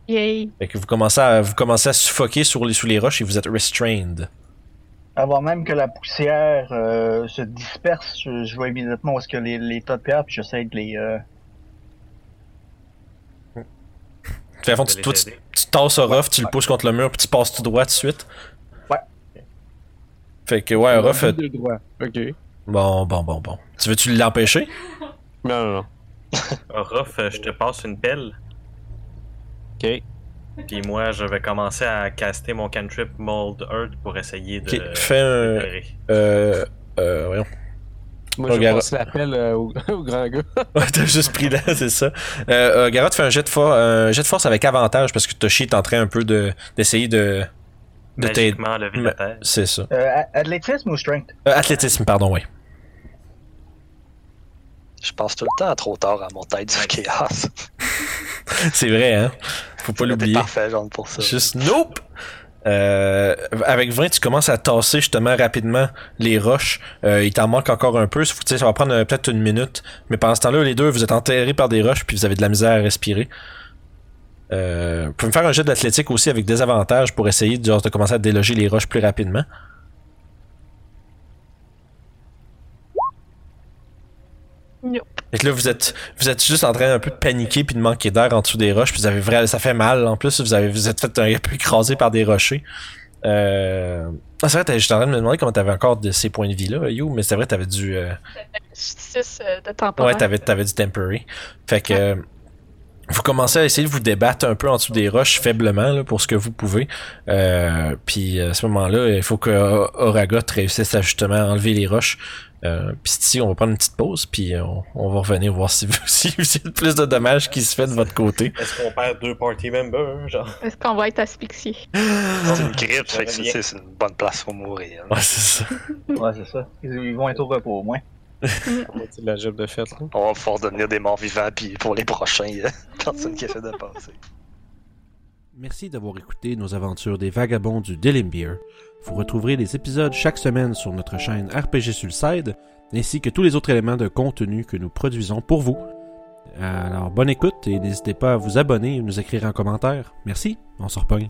Yay. Fait que vous commencez à, vous commencez à suffoquer sur les, sous les roches et vous êtes restrained. Avant même que la poussière euh, se disperse, je, je vois immédiatement où est-ce que les, les tas de pierres, puis j'essaie de les... euh, Fait, à fond, tu, toi, tu, tu tasses Ruff, tu le pousses contre le mur, puis tu passes tout droit tout de suite. Ouais. Fait que, ouais, Ruff, De droit. Ok. bon, bon, bon, bon. Tu veux-tu l'empêcher? Non, non, non. Ruff, euh, je te passe une pelle, Ok. puis moi, je vais commencer à caster mon cantrip Mold Earth pour essayer de. Ok, fais un. Euh. Euh. Voyons. Moi, je vais Regarde. passer l'appel euh, au, au grand gars. Ouais, t'as juste pris là, c'est ça. Euh, euh, Garrett fait un jet, de for- un jet de force avec avantage parce que Toshi est en train un peu de d'essayer de. de terre. C'est ça. euh, a- athlétisme ou strength? Euh, athlétisme, pardon, oui. Je passe tout le temps trop tard à mon tête du chaos. C'est vrai, hein? Faut pas l'oublier. parfait, genre, pour ça. Juste nope. Euh, avec 20, tu commences à tasser justement rapidement les roches. Euh, il t'en manque encore un peu. Ça va prendre euh, peut-être une minute. Mais pendant ce temps-là, les deux, vous êtes enterrés par des roches puis vous avez de la misère à respirer. Euh, vous pouvez me faire un jet d'athlétique aussi avec des avantages pour essayer genre, de commencer à déloger les roches plus rapidement. Yo. Fait que là, vous êtes, vous êtes juste en train un peu de paniquer puis de manquer d'air en dessous des roches. Puis vous avez vrai, ça fait mal. En plus, vous avez, vous êtes fait un peu écrasé par des rochers. Euh... Ah, c'est vrai, j'étais en train de me demander comment t'avais encore de ces points de vie là, You, mais c'est vrai, t'avais du, euh... 6 de temporaire. ouais, t'avais, t'avais du temporary. Fait que, euh, vous commencez à essayer de vous débattre un peu en dessous des roches faiblement là, pour ce que vous pouvez. Euh, puis à ce moment-là, il faut que Oragot réussisse à justement enlever les roches. Euh, puis ici, on va prendre une petite pause, puis on, on va revenir voir si, si, s'il y a plus de dommages qui se fait de votre côté. Est-ce qu'on perd deux party members, genre? Est-ce qu'on va être asphyxié? C'est une grippe, c'est une bonne place pour mourir. Ouais, c'est ça. Ouais, c'est ça. Ils, ils vont être au repos au moins. C'est la job de fête, là. On va pouvoir devenir des morts vivants, puis pour les prochains, qui de passer. Merci d'avoir écouté nos aventures des vagabonds du Delimbeer. Vous retrouverez les épisodes chaque semaine sur notre chaîne RPG Sulside, ainsi que tous les autres éléments de contenu que nous produisons pour vous. Alors, bonne écoute et n'hésitez pas à vous abonner et nous écrire en commentaire. Merci, on se repogne.